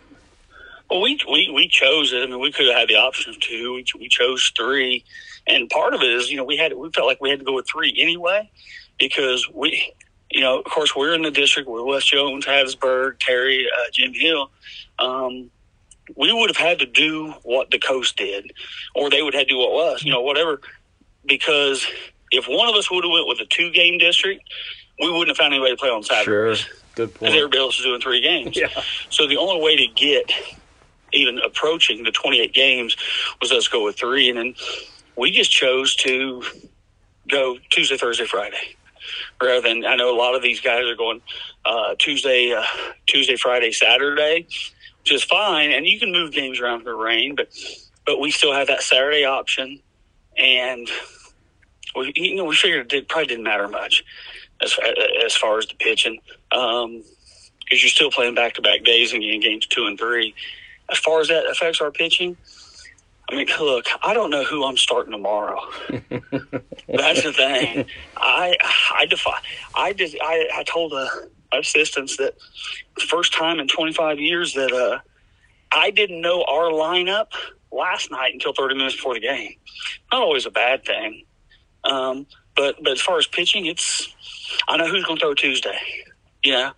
Well, we, we, we chose it. I mean, we could have had the option of two. We, we chose three and part of it is you know we had we felt like we had to go with three anyway because we you know of course we're in the district with West Jones, Hattiesburg, Terry, uh, Jim Hill. Um, we would have had to do what the coast did, or they would have had to do what was, you know, whatever. Because if one of us would have went with a two game district, we wouldn't have found any way to play on Saturday.
Sure, good point.
Because everybody else is doing three games.
Yeah.
So the only way to get even approaching the 28 games was us go with three, and then we just chose to go Tuesday, Thursday, Friday, rather than I know a lot of these guys are going uh, Tuesday, uh, Tuesday, Friday, Saturday, which is fine, and you can move games around for rain, but but we still have that Saturday option, and we you know we figured it probably didn't matter much as as far as the pitching. Um, because you're still playing back to back days and getting games two and three. As far as that affects our pitching, I mean, look, I don't know who I'm starting tomorrow. That's the thing. I I defy. I did. I, I told the assistants that first time in 25 years that uh, I didn't know our lineup last night until 30 minutes before the game. Not always a bad thing. Um, but but as far as pitching, it's I know who's going to throw Tuesday. Yeah,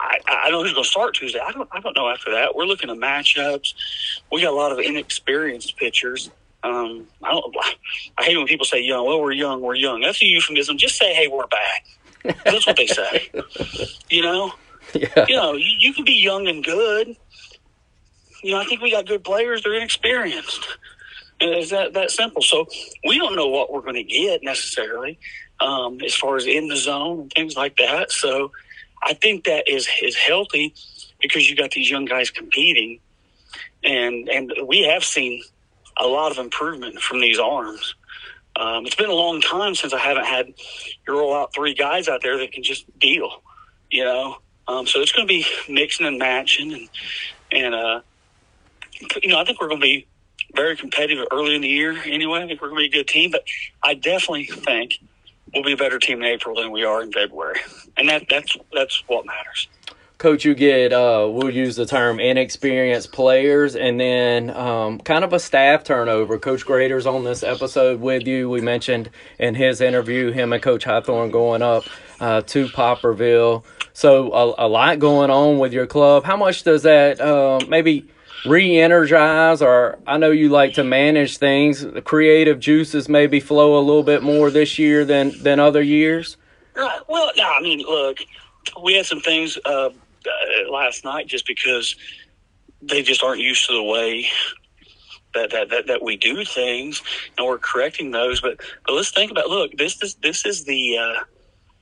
I, I know who's going to start Tuesday. I don't I don't know after that. We're looking at matchups. We got a lot of inexperienced pitchers. Um, I don't. I hate when people say young. Well, we're young. We're young. That's a euphemism. Just say, hey, we're back. That's what they say. You know.
Yeah.
You know, you, you can be young and good. You know, I think we got good players. They're inexperienced. It's that that simple. So we don't know what we're going to get necessarily, um, as far as in the zone and things like that. So I think that is is healthy because you got these young guys competing, and and we have seen a lot of improvement from these arms. Um, it's been a long time since I haven't had you roll out three guys out there that can just deal, you know. Um, so it's going to be mixing and matching, and and uh, you know I think we're going to be very competitive early in the year. Anyway, I think we're going to be a good team, but I definitely think we'll be a better team in April than we are in February, and that that's that's what matters.
Coach, you get, uh, we'll use the term inexperienced players and then um, kind of a staff turnover. Coach Graeter's on this episode with you. We mentioned in his interview him and Coach Hawthorne going up uh, to Poplarville. So a, a, lot going on with your club. How much does that uh, maybe re-energize or I know you like to manage things. The creative juices maybe flow a little bit more this year than, than other years?
Right. Well, no, I mean, look, we had some things uh, uh, last night just because they just aren't used to the way that, that, that, that we do things, and we're correcting those. But but let's think about look this is this is the uh,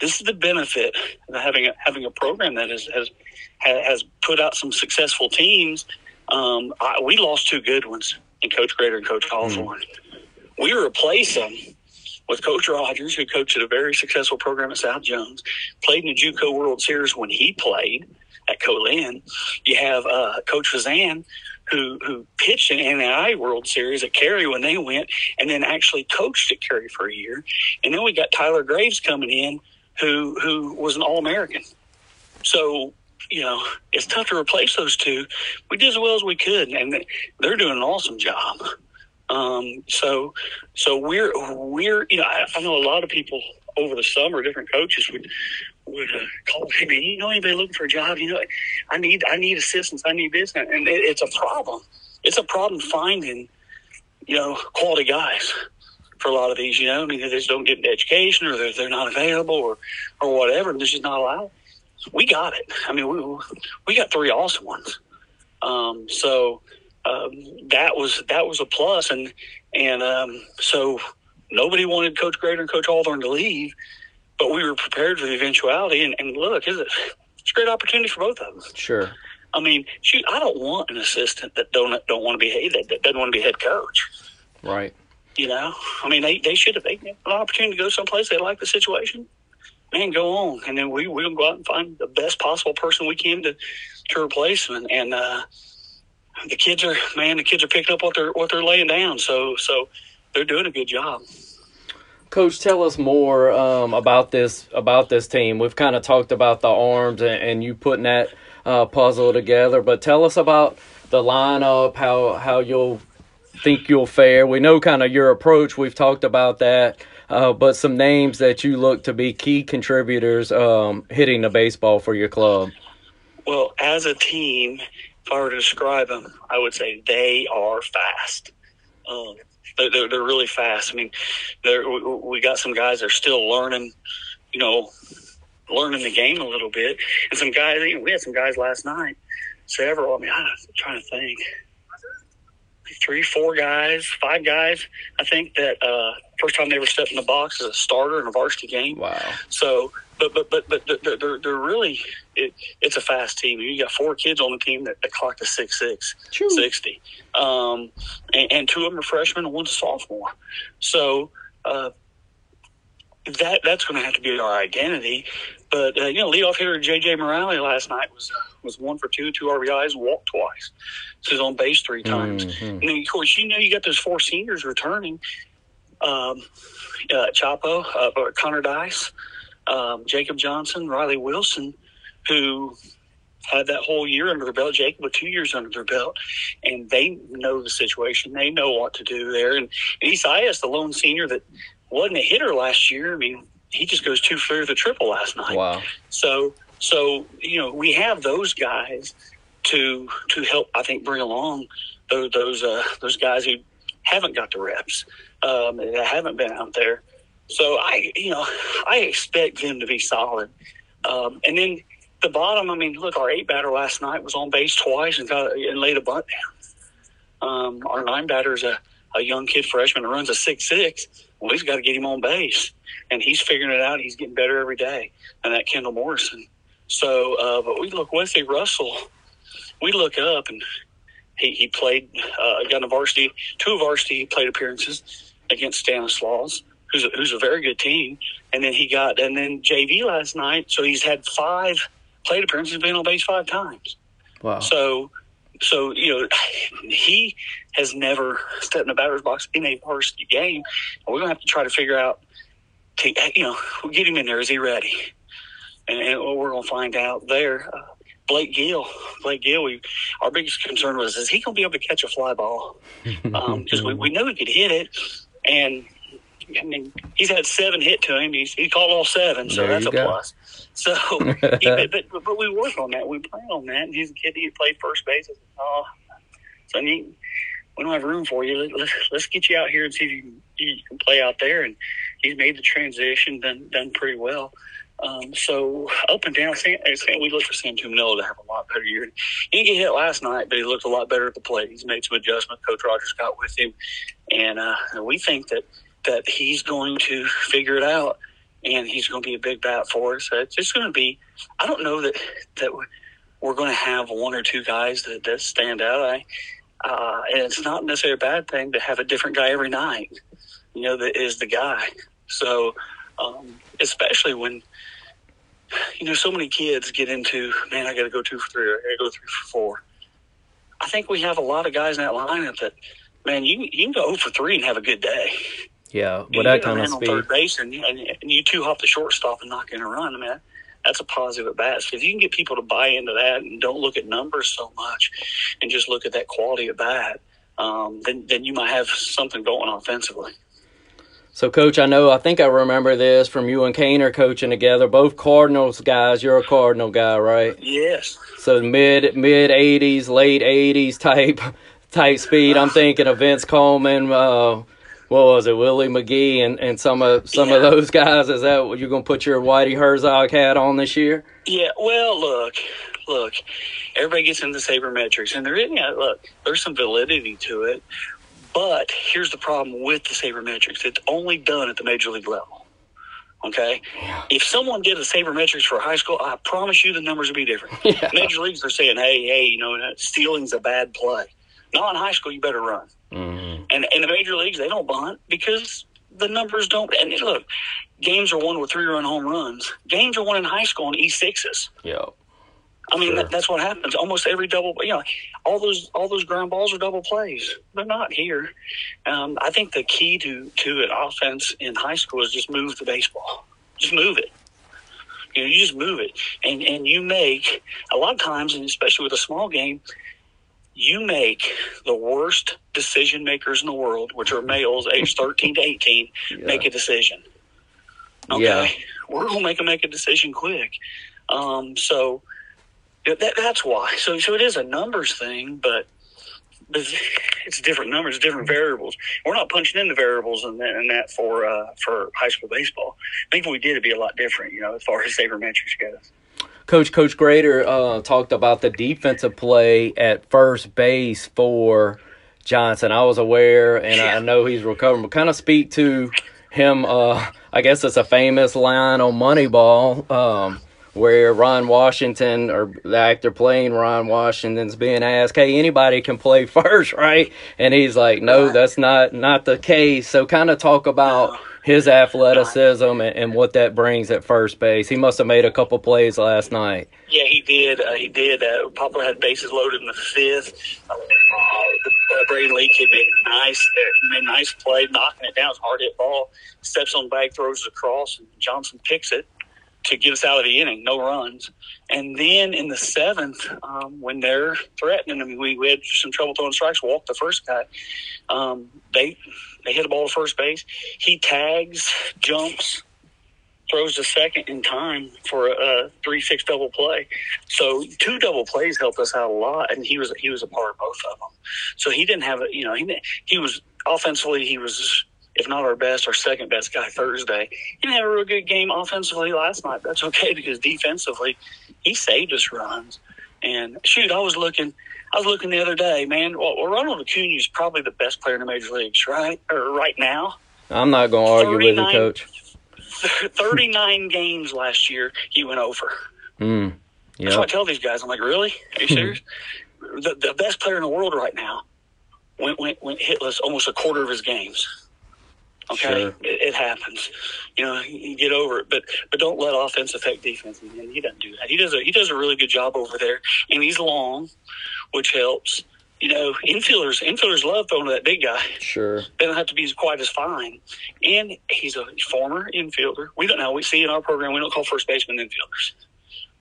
this is the benefit of having a, having a program that has has has put out some successful teams. Um, I, we lost two good ones in Coach Graeter and Coach Hawthorne. Mm. We replace them with Coach Rogers, who coached at a very successful program at South Jones, played in the JUCO World Series when he played at Co-Lin. You have uh, Coach Fazan, who who pitched an NAI World Series at Carey when they went, and then actually coached at Carey for a year. And then we got Tyler Graves coming in, who who was an All American. So you know it's tough to replace those two. We did as well as we could, and they're doing an awesome job. Um, so so we're we're you know I, I know a lot of people over the summer, different coaches would would uh, call me, man, you know anybody looking for a job? You know, I need I need assistance. I need this, and it, it's a problem. It's a problem finding, you know, quality guys for a lot of these. You know, I mean, they just don't get an education, or they're, they're not available, or or whatever. They're just not We got it. I mean, we we got three awesome ones. Um, so um, that was that was a plus, and and um, so nobody wanted Coach Graeter and Coach Hawthorne to leave but we were prepared for the eventuality. And, and look, is it? It's a great opportunity for both of them.
Sure.
I mean, shoot, I don't want an assistant that don't don't want to be that, that doesn't want to be head coach.
Right.
You know, I mean, they they should have taken an opportunity to go someplace they like the situation. Man, go on, and then we we'll go out and find the best possible person we can to to replace them. And, and uh, the kids are man, the kids are picking up what they're what they're laying down. So so they're doing a good job.
Coach, tell us more um, about this about this team. We've kind of talked about the arms and, and you putting that uh, puzzle together, but tell us about the lineup, how how you'll think you'll fare. We know kind of your approach. We've talked about that, uh, but some names that you look to be key contributors um, hitting the baseball for your club.
Well, as a team, if I were to describe them, I would say they are fast. Um, they're, they're, really fast. I mean, we, got some guys that are still learning, you know, learning the game a little bit. And some guys, we had some guys last night, several. I mean, I'm trying to think. Three, four guys, five guys. I think that uh, first time they ever stepped in the box as a starter in a varsity game.
Wow!
So but but but but they're they're really it, it's a fast team. You got four kids on the team that, that clocked a six six sixty, um, and, and, two of them are freshmen and one's a sophomore. So uh, that that's going to have to be our identity. But uh, you know, leadoff hitter J.J. Morale last night was uh, was one for two, two RBIs, walked twice. So he's on base three times.
Mhm.
And then, of course, you know you got those four seniors returning. Um, uh, Chapo, uh, or Connor Dice, um, Jacob Johnson, Riley Wilson, who had that whole year under their belt. Jacob with two years under their belt, and they know the situation. They know what to do there. And, and Isaias, the lone senior that wasn't a hitter last year. I mean, he just goes two for the triple last night.
Wow.
So, so you know, we have those guys to to help. I think bring along those those uh, those guys who haven't got the reps, um, that haven't been out there. So I, you know, I expect them to be solid. Um, and then the bottom. I mean, look, our eight batter last night was on base twice and got and laid a bunt down. Um, our nine batter is a, a young kid freshman who runs a six six. Well, he's got to get him on base, and he's figuring it out. He's getting better every day. And that Kendall Morrison. So, uh, but we look Wesley Russell. We look up and he, he played uh, got a varsity two varsity plate appearances against Stanislaus, who's a, who's a very good team. And then he got and then JV last night. So he's had five plate appearances, been on base five times.
Wow.
So, so you know, he has never stepped in a batter's box in a varsity game. And we're gonna have to try to figure out, to, you know, we'll get him in there. Is he ready? And, and what we're gonna find out there. Uh, Blake Gill, Blake Gill. We, our biggest concern was is he gonna be able to catch a fly ball? Because we, we knew he could hit it, and I mean he's had seven hit to him. He's he called all seven, so
There
that's a
go.
plus. So, he, but, but we work on that. We plan on that. And he's a kid. He played first base. Oh, so we don't have room for you. Let, let's let's get you out here and see if you can, you can play out there. And he's made the transition, done done pretty well. Um, so up and down, San, San, we look for Sam Tumino to have a lot better year. He didn't get hit last night, but he looked a lot better at the plate. He's made some adjustments. Coach Rogers got with him, and uh, we think that that he's going to figure it out, and he's going to be a big bat for us. It's just going to be. I don't know that that we're going to have one or two guys that, that stand out. I, uh, and it's not necessarily a bad thing to have a different guy every night. You know, that is the guy. So, um, especially when you know so many kids get into, man, I got to go two for three, or I got to go three for four. I think we have a lot of guys in that lineup that, man, you you can go 0 for three and have a good day.
Yeah, with that kind of speed.
third base, and, and, and you two hop the shortstop and knock in a run. I mean, that's a positive at bat. So if you can get people to buy into that and don't look at numbers so much, and just look at that quality of bat, um, then then you might have something going offensively.
So, Coach, I know, I think I remember this from you and Kane are coaching together. Both Cardinals guys. You're a Cardinal guy, right?
Yes.
So mid mid '80s, late '80s type type speed. I'm thinking of Vince Coleman. Uh, what was it, Willie McGee, and, and some of some of those guys? Is that what you're gonna put your Whitey Herzog hat on this year?
Yeah, well, look, look. Everybody gets into sabermetrics, and there is, yeah, look, there's some validity to it. But here's the problem with the sabermetrics: it's only done at the major league level. Okay, if someone did a sabermetrics for high school, I promise you the numbers would be different.
Yeah.
Major leagues are saying, "Hey, hey, you know, stealing's a bad play." Not in high school, you better run.
Mm-hmm.
And in the major leagues, they don't bunt because the numbers don't. And look, games are won with three run home runs. Games are won in high school on E sixes.
Yeah.
I mean,
Sure.
that, that's what happens. Almost every double, you know, all those all those ground balls are double plays. They're not here. Um, I think the key to to an offense in high school is just move the baseball. Just move it. You know, you just move it, and and you make a lot of times, and especially with a small game, you make the worst decision makers in the world, which are males aged thirteen to eighteen, make a decision. Okay,
Yeah.
we're gonna make them make a decision quick. Um, so that, that's why. So, so it is a numbers thing, but it's different numbers, different variables. We're not punching in the variables in that, that for uh, for high school baseball. I think if we did, it'd be a lot different, you know, as far as sabermetrics goes.
Coach Coach Graeter uh, talked about the defensive play at first base for Johnson. I was aware, and I know he's recovering. But kind of speak to him. Uh, I guess it's a famous line on Moneyball. Um, where Ron Washington or the actor playing Ron Washington's being asked, "Hey, anybody can play first, right?" And he's like, "No, that's not not the case." So kind of talk about his athleticism and, and, what that brings at first base. He must have made a couple plays last night.
Yeah, he did. Uh, he did. Uh, Papa had bases loaded in the fifth. Uh, uh, Braden Lee kid made a nice, uh, made a nice play, knocking it down. It's hard hit ball. Steps on the bag, throws it across, and Johnson picks it to get us out of the inning. No runs. And then in the seventh, um, when they're threatening, I mean, we, we had some trouble throwing strikes. Walked the first guy. Um, they they hit a ball to first base. He tags, jumps, throws the second in time for a three six double play. So two double plays helped us out a lot, and he was he was a part of both of them. So he didn't have a you know he he was offensively he was if not our best, our second best guy Thursday. He didn't have a real good game offensively last night. That's okay because defensively he saved us runs. And shoot, I was looking. I was looking the other day, man. Well, Ronald Acuna is probably the best player in the major leagues, right? Or right now.
I'm not going to argue with you, coach.
39 games last year, he went over.
Mm,
yep. That's what I tell these guys. I'm like, really? Are you serious? the, the best player in the world right now went, went, went hitless almost a quarter of his games. Okay, sure. it, it, happens. You know, you get over it, but but don't let offense affect defense. And he doesn't do that. He does a he does a really good job over there, and he's long, which helps. You know, infielders infielders love throwing to that big guy.
Sure,
they don't have to be quite as fine. And he's a former infielder. We don't know. We see in our program we don't call first baseman infielders.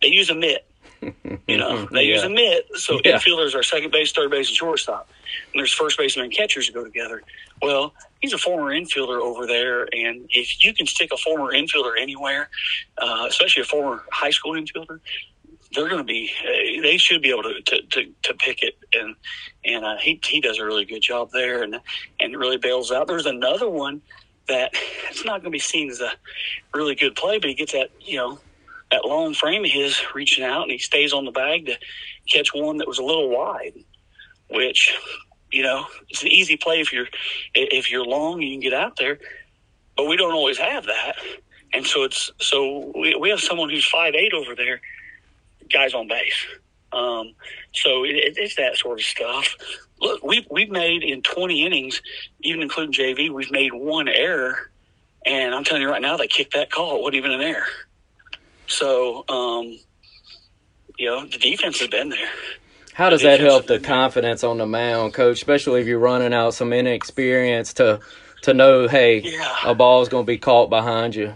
They use a mitt. You know, they yeah. use a mitt. So yeah. infielders are second base, third base, and shortstop. And there's first baseman and catchers who go together. Well, he's a former infielder over there, and if you can stick a former infielder anywhere, uh, especially a former high school infielder, they're going to be. Uh, they should be able to, to, to, to pick it, and and uh, he he does a really good job there, and and really bails out. There's another one that it's not going to be seen as a really good play, but he gets that you know that long frame of his reaching out, and he stays on the bag to catch one that was a little wide, which you know it's an easy play if you're if you're long you can get out there, but we don't always have that, and so it's so we we have someone who's five eight over there, guys on base. Um, so it, it's that sort of stuff. Look, we've we've made in 20 innings, even including JV, we've made one error, and I'm telling you right now, they kicked that call. It wasn't even an error. So, um, you know, the defense has been there.
How does that help the confidence on the mound, coach? Especially if you're running out some inexperience to to know, hey, yeah. a ball's going to be caught behind you.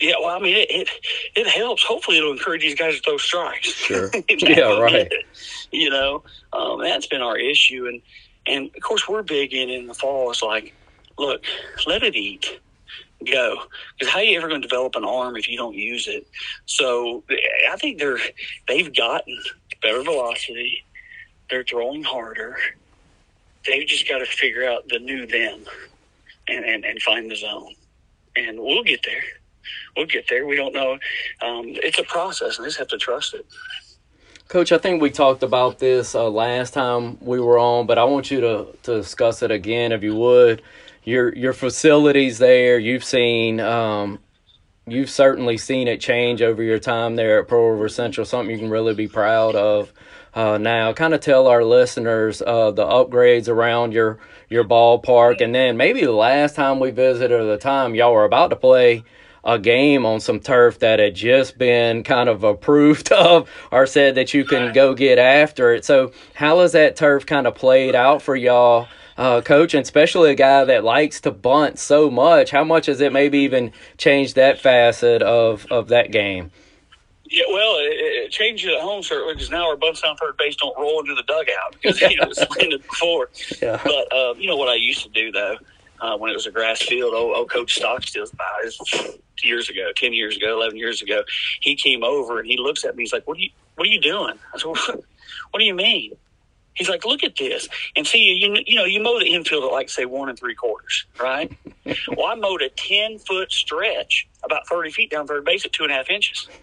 Yeah, well, I mean, it, it, it helps. Hopefully, it'll encourage these guys to throw strikes.
Sure. yeah, right.
You know, um, that's been our issue, and and of course, we're big in in the fall. It's like, look, let it eat go. Because how are you ever going to develop an arm if you don't use it? So I think they're they've gotten better velocity. They're throwing harder. They've just got to figure out the new them and, and, and find the zone. And we'll get there. We'll get there. We don't know. Um, it's a process, and just have to trust it.
Coach, I think we talked about this uh, last time we were on, but I want you to, to discuss it again, if you would your your facilities there. You've seen um, you've certainly seen it change over your time there at Pearl River Central. Something you can really be proud of. Uh, now, kind of tell our listeners uh, the upgrades around your your ballpark, and then maybe the last time we visited, or the time y'all were about to play a game on some turf that had just been kind of approved of or said that you can go get after it. So, how has that turf kind of played out for y'all? Uh, coach, and especially a guy that likes to bunt so much. How much has it maybe even changed that facet of, of that game?
Yeah, well, it, it changed it at home certainly because now our bunts on third base don't roll into the dugout because you know it's landed before. Yeah. But uh, you know what I used to do though uh, when it was a grass field. Oh, oh Coach Stockstill's about his years ago, ten years ago, eleven years ago. He came over and he looks at me. He's like, "What are you? What are you doing?" I said, "What do you mean?" He's like, look at this. And see, you, you know, you mow the infield at like, say, one and three quarters, right? well, I mowed a 10 foot stretch about 30 feet down third base at two and a half inches.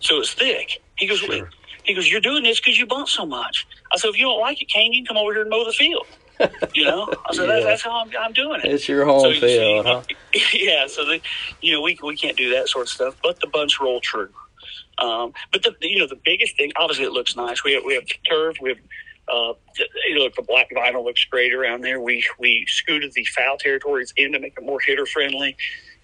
so it's thick. He goes, sure. he goes, you're doing this because you bunt so much. I said, if you don't like it, Kane, you can come over here and mow the field. you know, I said, yeah. that's, that's, how I'm, I'm, doing it.
It's your home so, field, huh?
Yeah. So, the, you know, we, we can't do that sort of stuff, but the bunts roll true. Um, but the you know the biggest thing, obviously, it looks nice. We have we have turf. We have uh, you know the black vinyl looks great around there. We we scooted the foul territories in to make it more hitter friendly,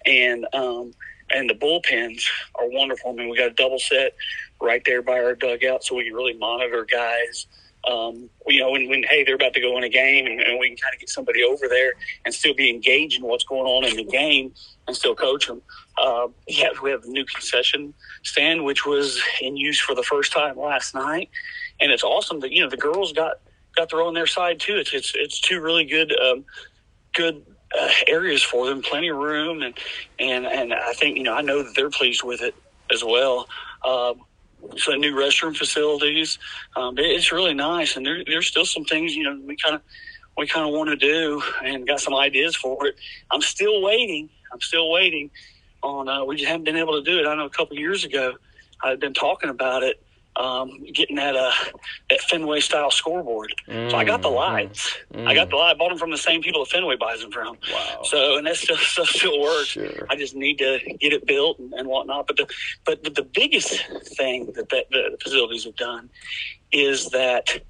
and um, and the bullpens are wonderful. I mean, we got a double set right there by our dugout, so we can really monitor guys. Um, you know, when, when hey, they're about to go in a game, and, and we can kind of get somebody over there and still be engaged in what's going on in the game and still coach them. Uh, yeah, we have a new concession stand, which was in use for the first time last night, and it's awesome that you know the girls got got their own their side too. It's it's it's two really good um, good uh, areas for them, plenty of room, and and and I think you know I know that they're pleased with it as well. Uh, so new restroom facilities, um, it, it's really nice, and there, there's still some things you know we kind of we kind of want to do and got some ideas for it. I'm still waiting. I'm still waiting on. Uh, we just haven't been able to do it. I know a couple years ago I'd been talking about it, um, getting that uh, that Fenway style scoreboard. Mm, so I got the mm-hmm. lights. Mm. I got the light. I bought them from the same people that Fenway buys them from. Wow. So and that still stuff still works. Sure. I just need to get it built and, and whatnot. But the but the, the biggest thing that, that the facilities have done is that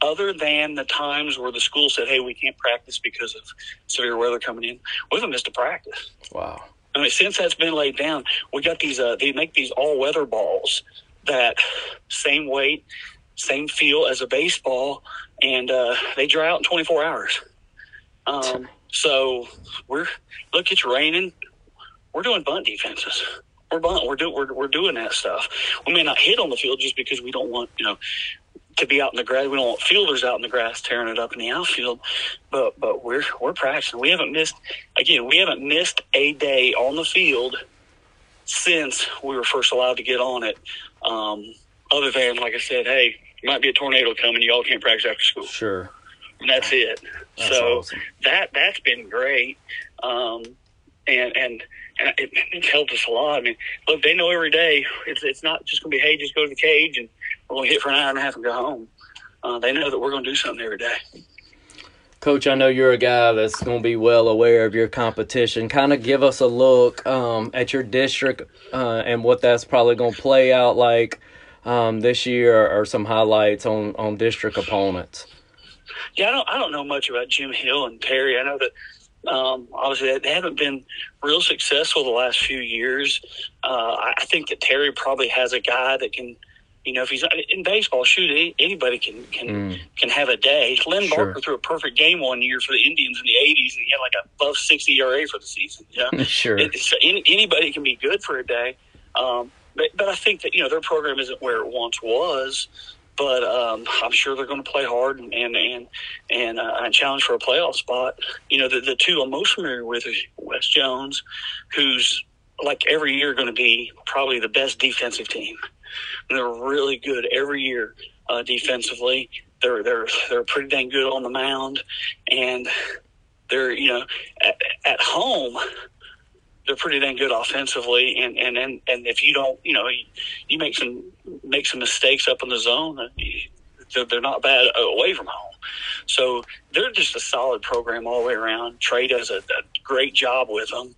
other than the times where the school said, "Hey, we can't practice because of severe weather coming in," we haven't missed a practice.
Wow.
I mean, since that's been laid down, we got these. Uh, they make these all weather balls that same weight, same feel as a baseball, and uh, they dry out in 24 hours. Um, so we're look, it's raining. We're doing bunt defenses. We're bunt. We're doing we're, we're doing that stuff. We may not hit on the field just because we don't want you know to be out in the grass. We don't want fielders out in the grass tearing it up in the outfield. But but we're we're practicing. We haven't missed again. We haven't missed a day on the field since we were first allowed to get on it. Um, other than, like I said, hey, might be a tornado coming. You all can't practice after school.
Sure.
And that's it. That's so awesome. that that's been great, um, and and and it, it's helped us a lot. I mean, look, they know every day it's it's not just going to be hey, just go to the cage and we're going to hit for an hour and a half and go home. Uh, they know that we're going to do something every day.
Coach, I know you're a guy that's going to be well aware of your competition. Kind of give us a look um, at your district uh, and what that's probably going to play out like um, this year, or some highlights on, on district opponents.
Yeah, I don't, I don't know much about Jim Hill and Terry. I know that um, obviously they haven't been real successful the last few years. Uh, I think that Terry probably has a guy that can you know, if he's in baseball, shoot, anybody can can mm. can have a day. Len sure. Barker threw a perfect game one year for the Indians in the '80s, and he had like a above 60 ERA for the season. You know?
sure,
it, any, anybody can be good for a day. Um, but, but I think that you know their program isn't where it once was. But um, I'm sure they're going to play hard and and and and, uh, and challenge for a playoff spot. You know, the, the two I'm most familiar with is West Jones, who's like every year going to be probably the best defensive team. They're really good every year uh, defensively. They're they're they're pretty dang good on the mound, and they're you know at, at home they're pretty dang good offensively. And and and, and if you don't you know you, you make some make some mistakes up in the zone, uh, they're, they're not bad away from home. So they're just a solid program all the way around. Trey does a, a great job with them.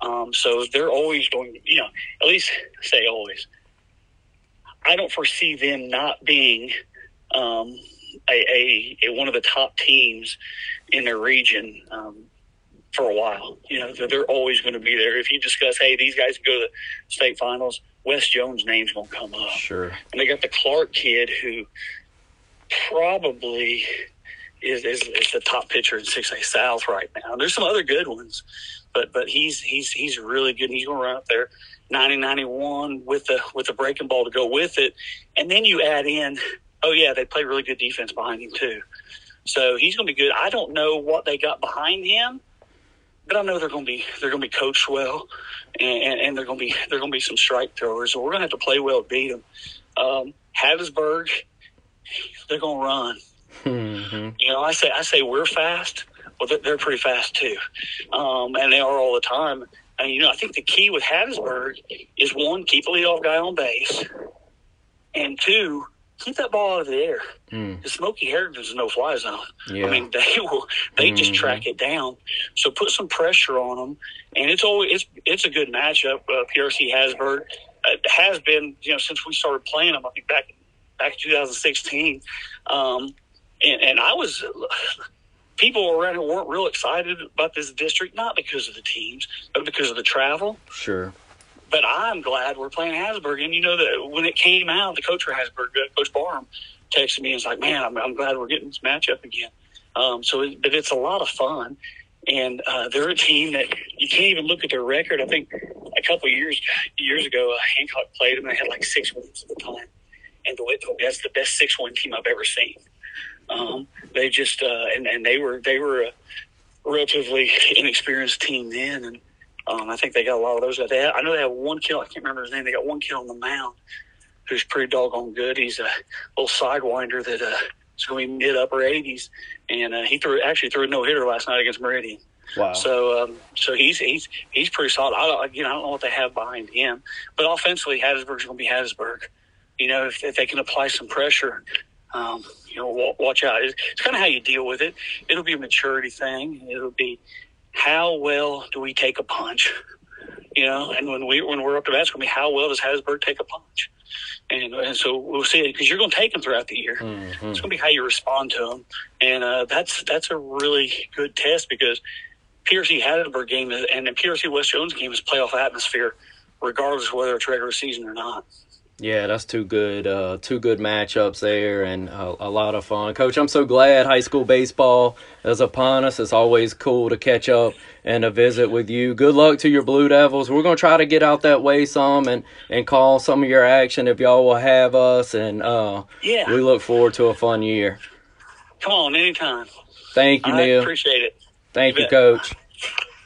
Um, so they're always going, you know, at least say always. I don't foresee them not being um, a, a, a, one of the top teams in their region um, for a while. You know, they're, they're always going to be there. If you discuss, hey, these guys go to the state finals, West Jones' name's going to come up.
Sure.
And they got the Clark kid who probably is, is, is the top pitcher in 6A South right now. There's some other good ones, but but he's he's he's really good. And he's going to run up there. 90-91 with the with the breaking ball to go with it, and then you add in, oh yeah, they play really good defense behind him too. So he's going to be good. I don't know what they got behind him, but I know they're going to be they're going to be coached well, and, and they're going to be they're going to be some strike throwers. So we're going to have to play well to beat them. Um, Hattiesburg, they're going to run. Mm-hmm. You know, I say I say we're fast. Well, they're, they're pretty fast too, um, and they are all the time. And, you know, I think the key with Hattiesburg is one, keep a leadoff guy on base, and two, keep that ball out of the air. Mm. The Smoky Heritage is no fly zone. Yeah. I mean, they will they mm-hmm. just track it down. So put some pressure on them, and it's always it's it's a good matchup. Uh, PRC Hattiesburg, it has been you know since we started playing them. I think back back in 2016, um, and, and I was people around here weren't real excited about this district, not because of the teams, but because of the travel.
Sure.
But I'm glad we're playing Hattiesburg. And you know that when it came out, the coach for Hattiesburg, uh, Coach Barham, texted me and was like, "Man, I'm, I'm glad we're getting this matchup again." Um, so, it, but it's a lot of fun, and uh, they're a team that you can't even look at their record. I think a couple of years years ago, uh, Hancock played them. They had like six wins at the time, and the, that's the best six win team I've ever seen. Um, they just uh, and and they were they were a relatively inexperienced team then, and um, I think they got a lot of those. They had, I know they have one kill. I can't remember his name. They got one kill on the mound, who's pretty doggone good. He's a little sidewinder that uh, is going to be mid upper 80s, and uh, he threw actually threw a no hitter last night against Meridian.
Wow.
So, um, so he's he's he's pretty solid. I, again, I don't know what they have behind him, but offensively, Hattiesburg's going to be Hattiesburg. You know, if, if they can apply some pressure, um, you know, watch out. It's, it's kind of how you deal with it. It'll be a maturity thing. It'll be how well do we take a punch, you know? And when we when we're up to bat, it's to be how well does Hattiesburg take a punch, and and so we'll see it because you're going to take them throughout the year. Mm-hmm. It's going to be how you respond to them, and uh, that's that's a really good test because PRC Hattiesburg game is, and the PRC West Jones game is playoff atmosphere, regardless of whether it's regular season or not.
Yeah, that's two good, uh, two good matchups there, and a, a, lot of fun. Coach, I'm so glad high school baseball is upon us. It's always cool to catch up and a visit with you. Good luck to your Blue Devils. We're gonna try to get out that way some and and call some of your action if y'all will have us. And uh,
yeah,
we look forward to a fun year.
Come on, anytime.
Thank you,
I
Neil.
Appreciate it.
Thank you, you Coach.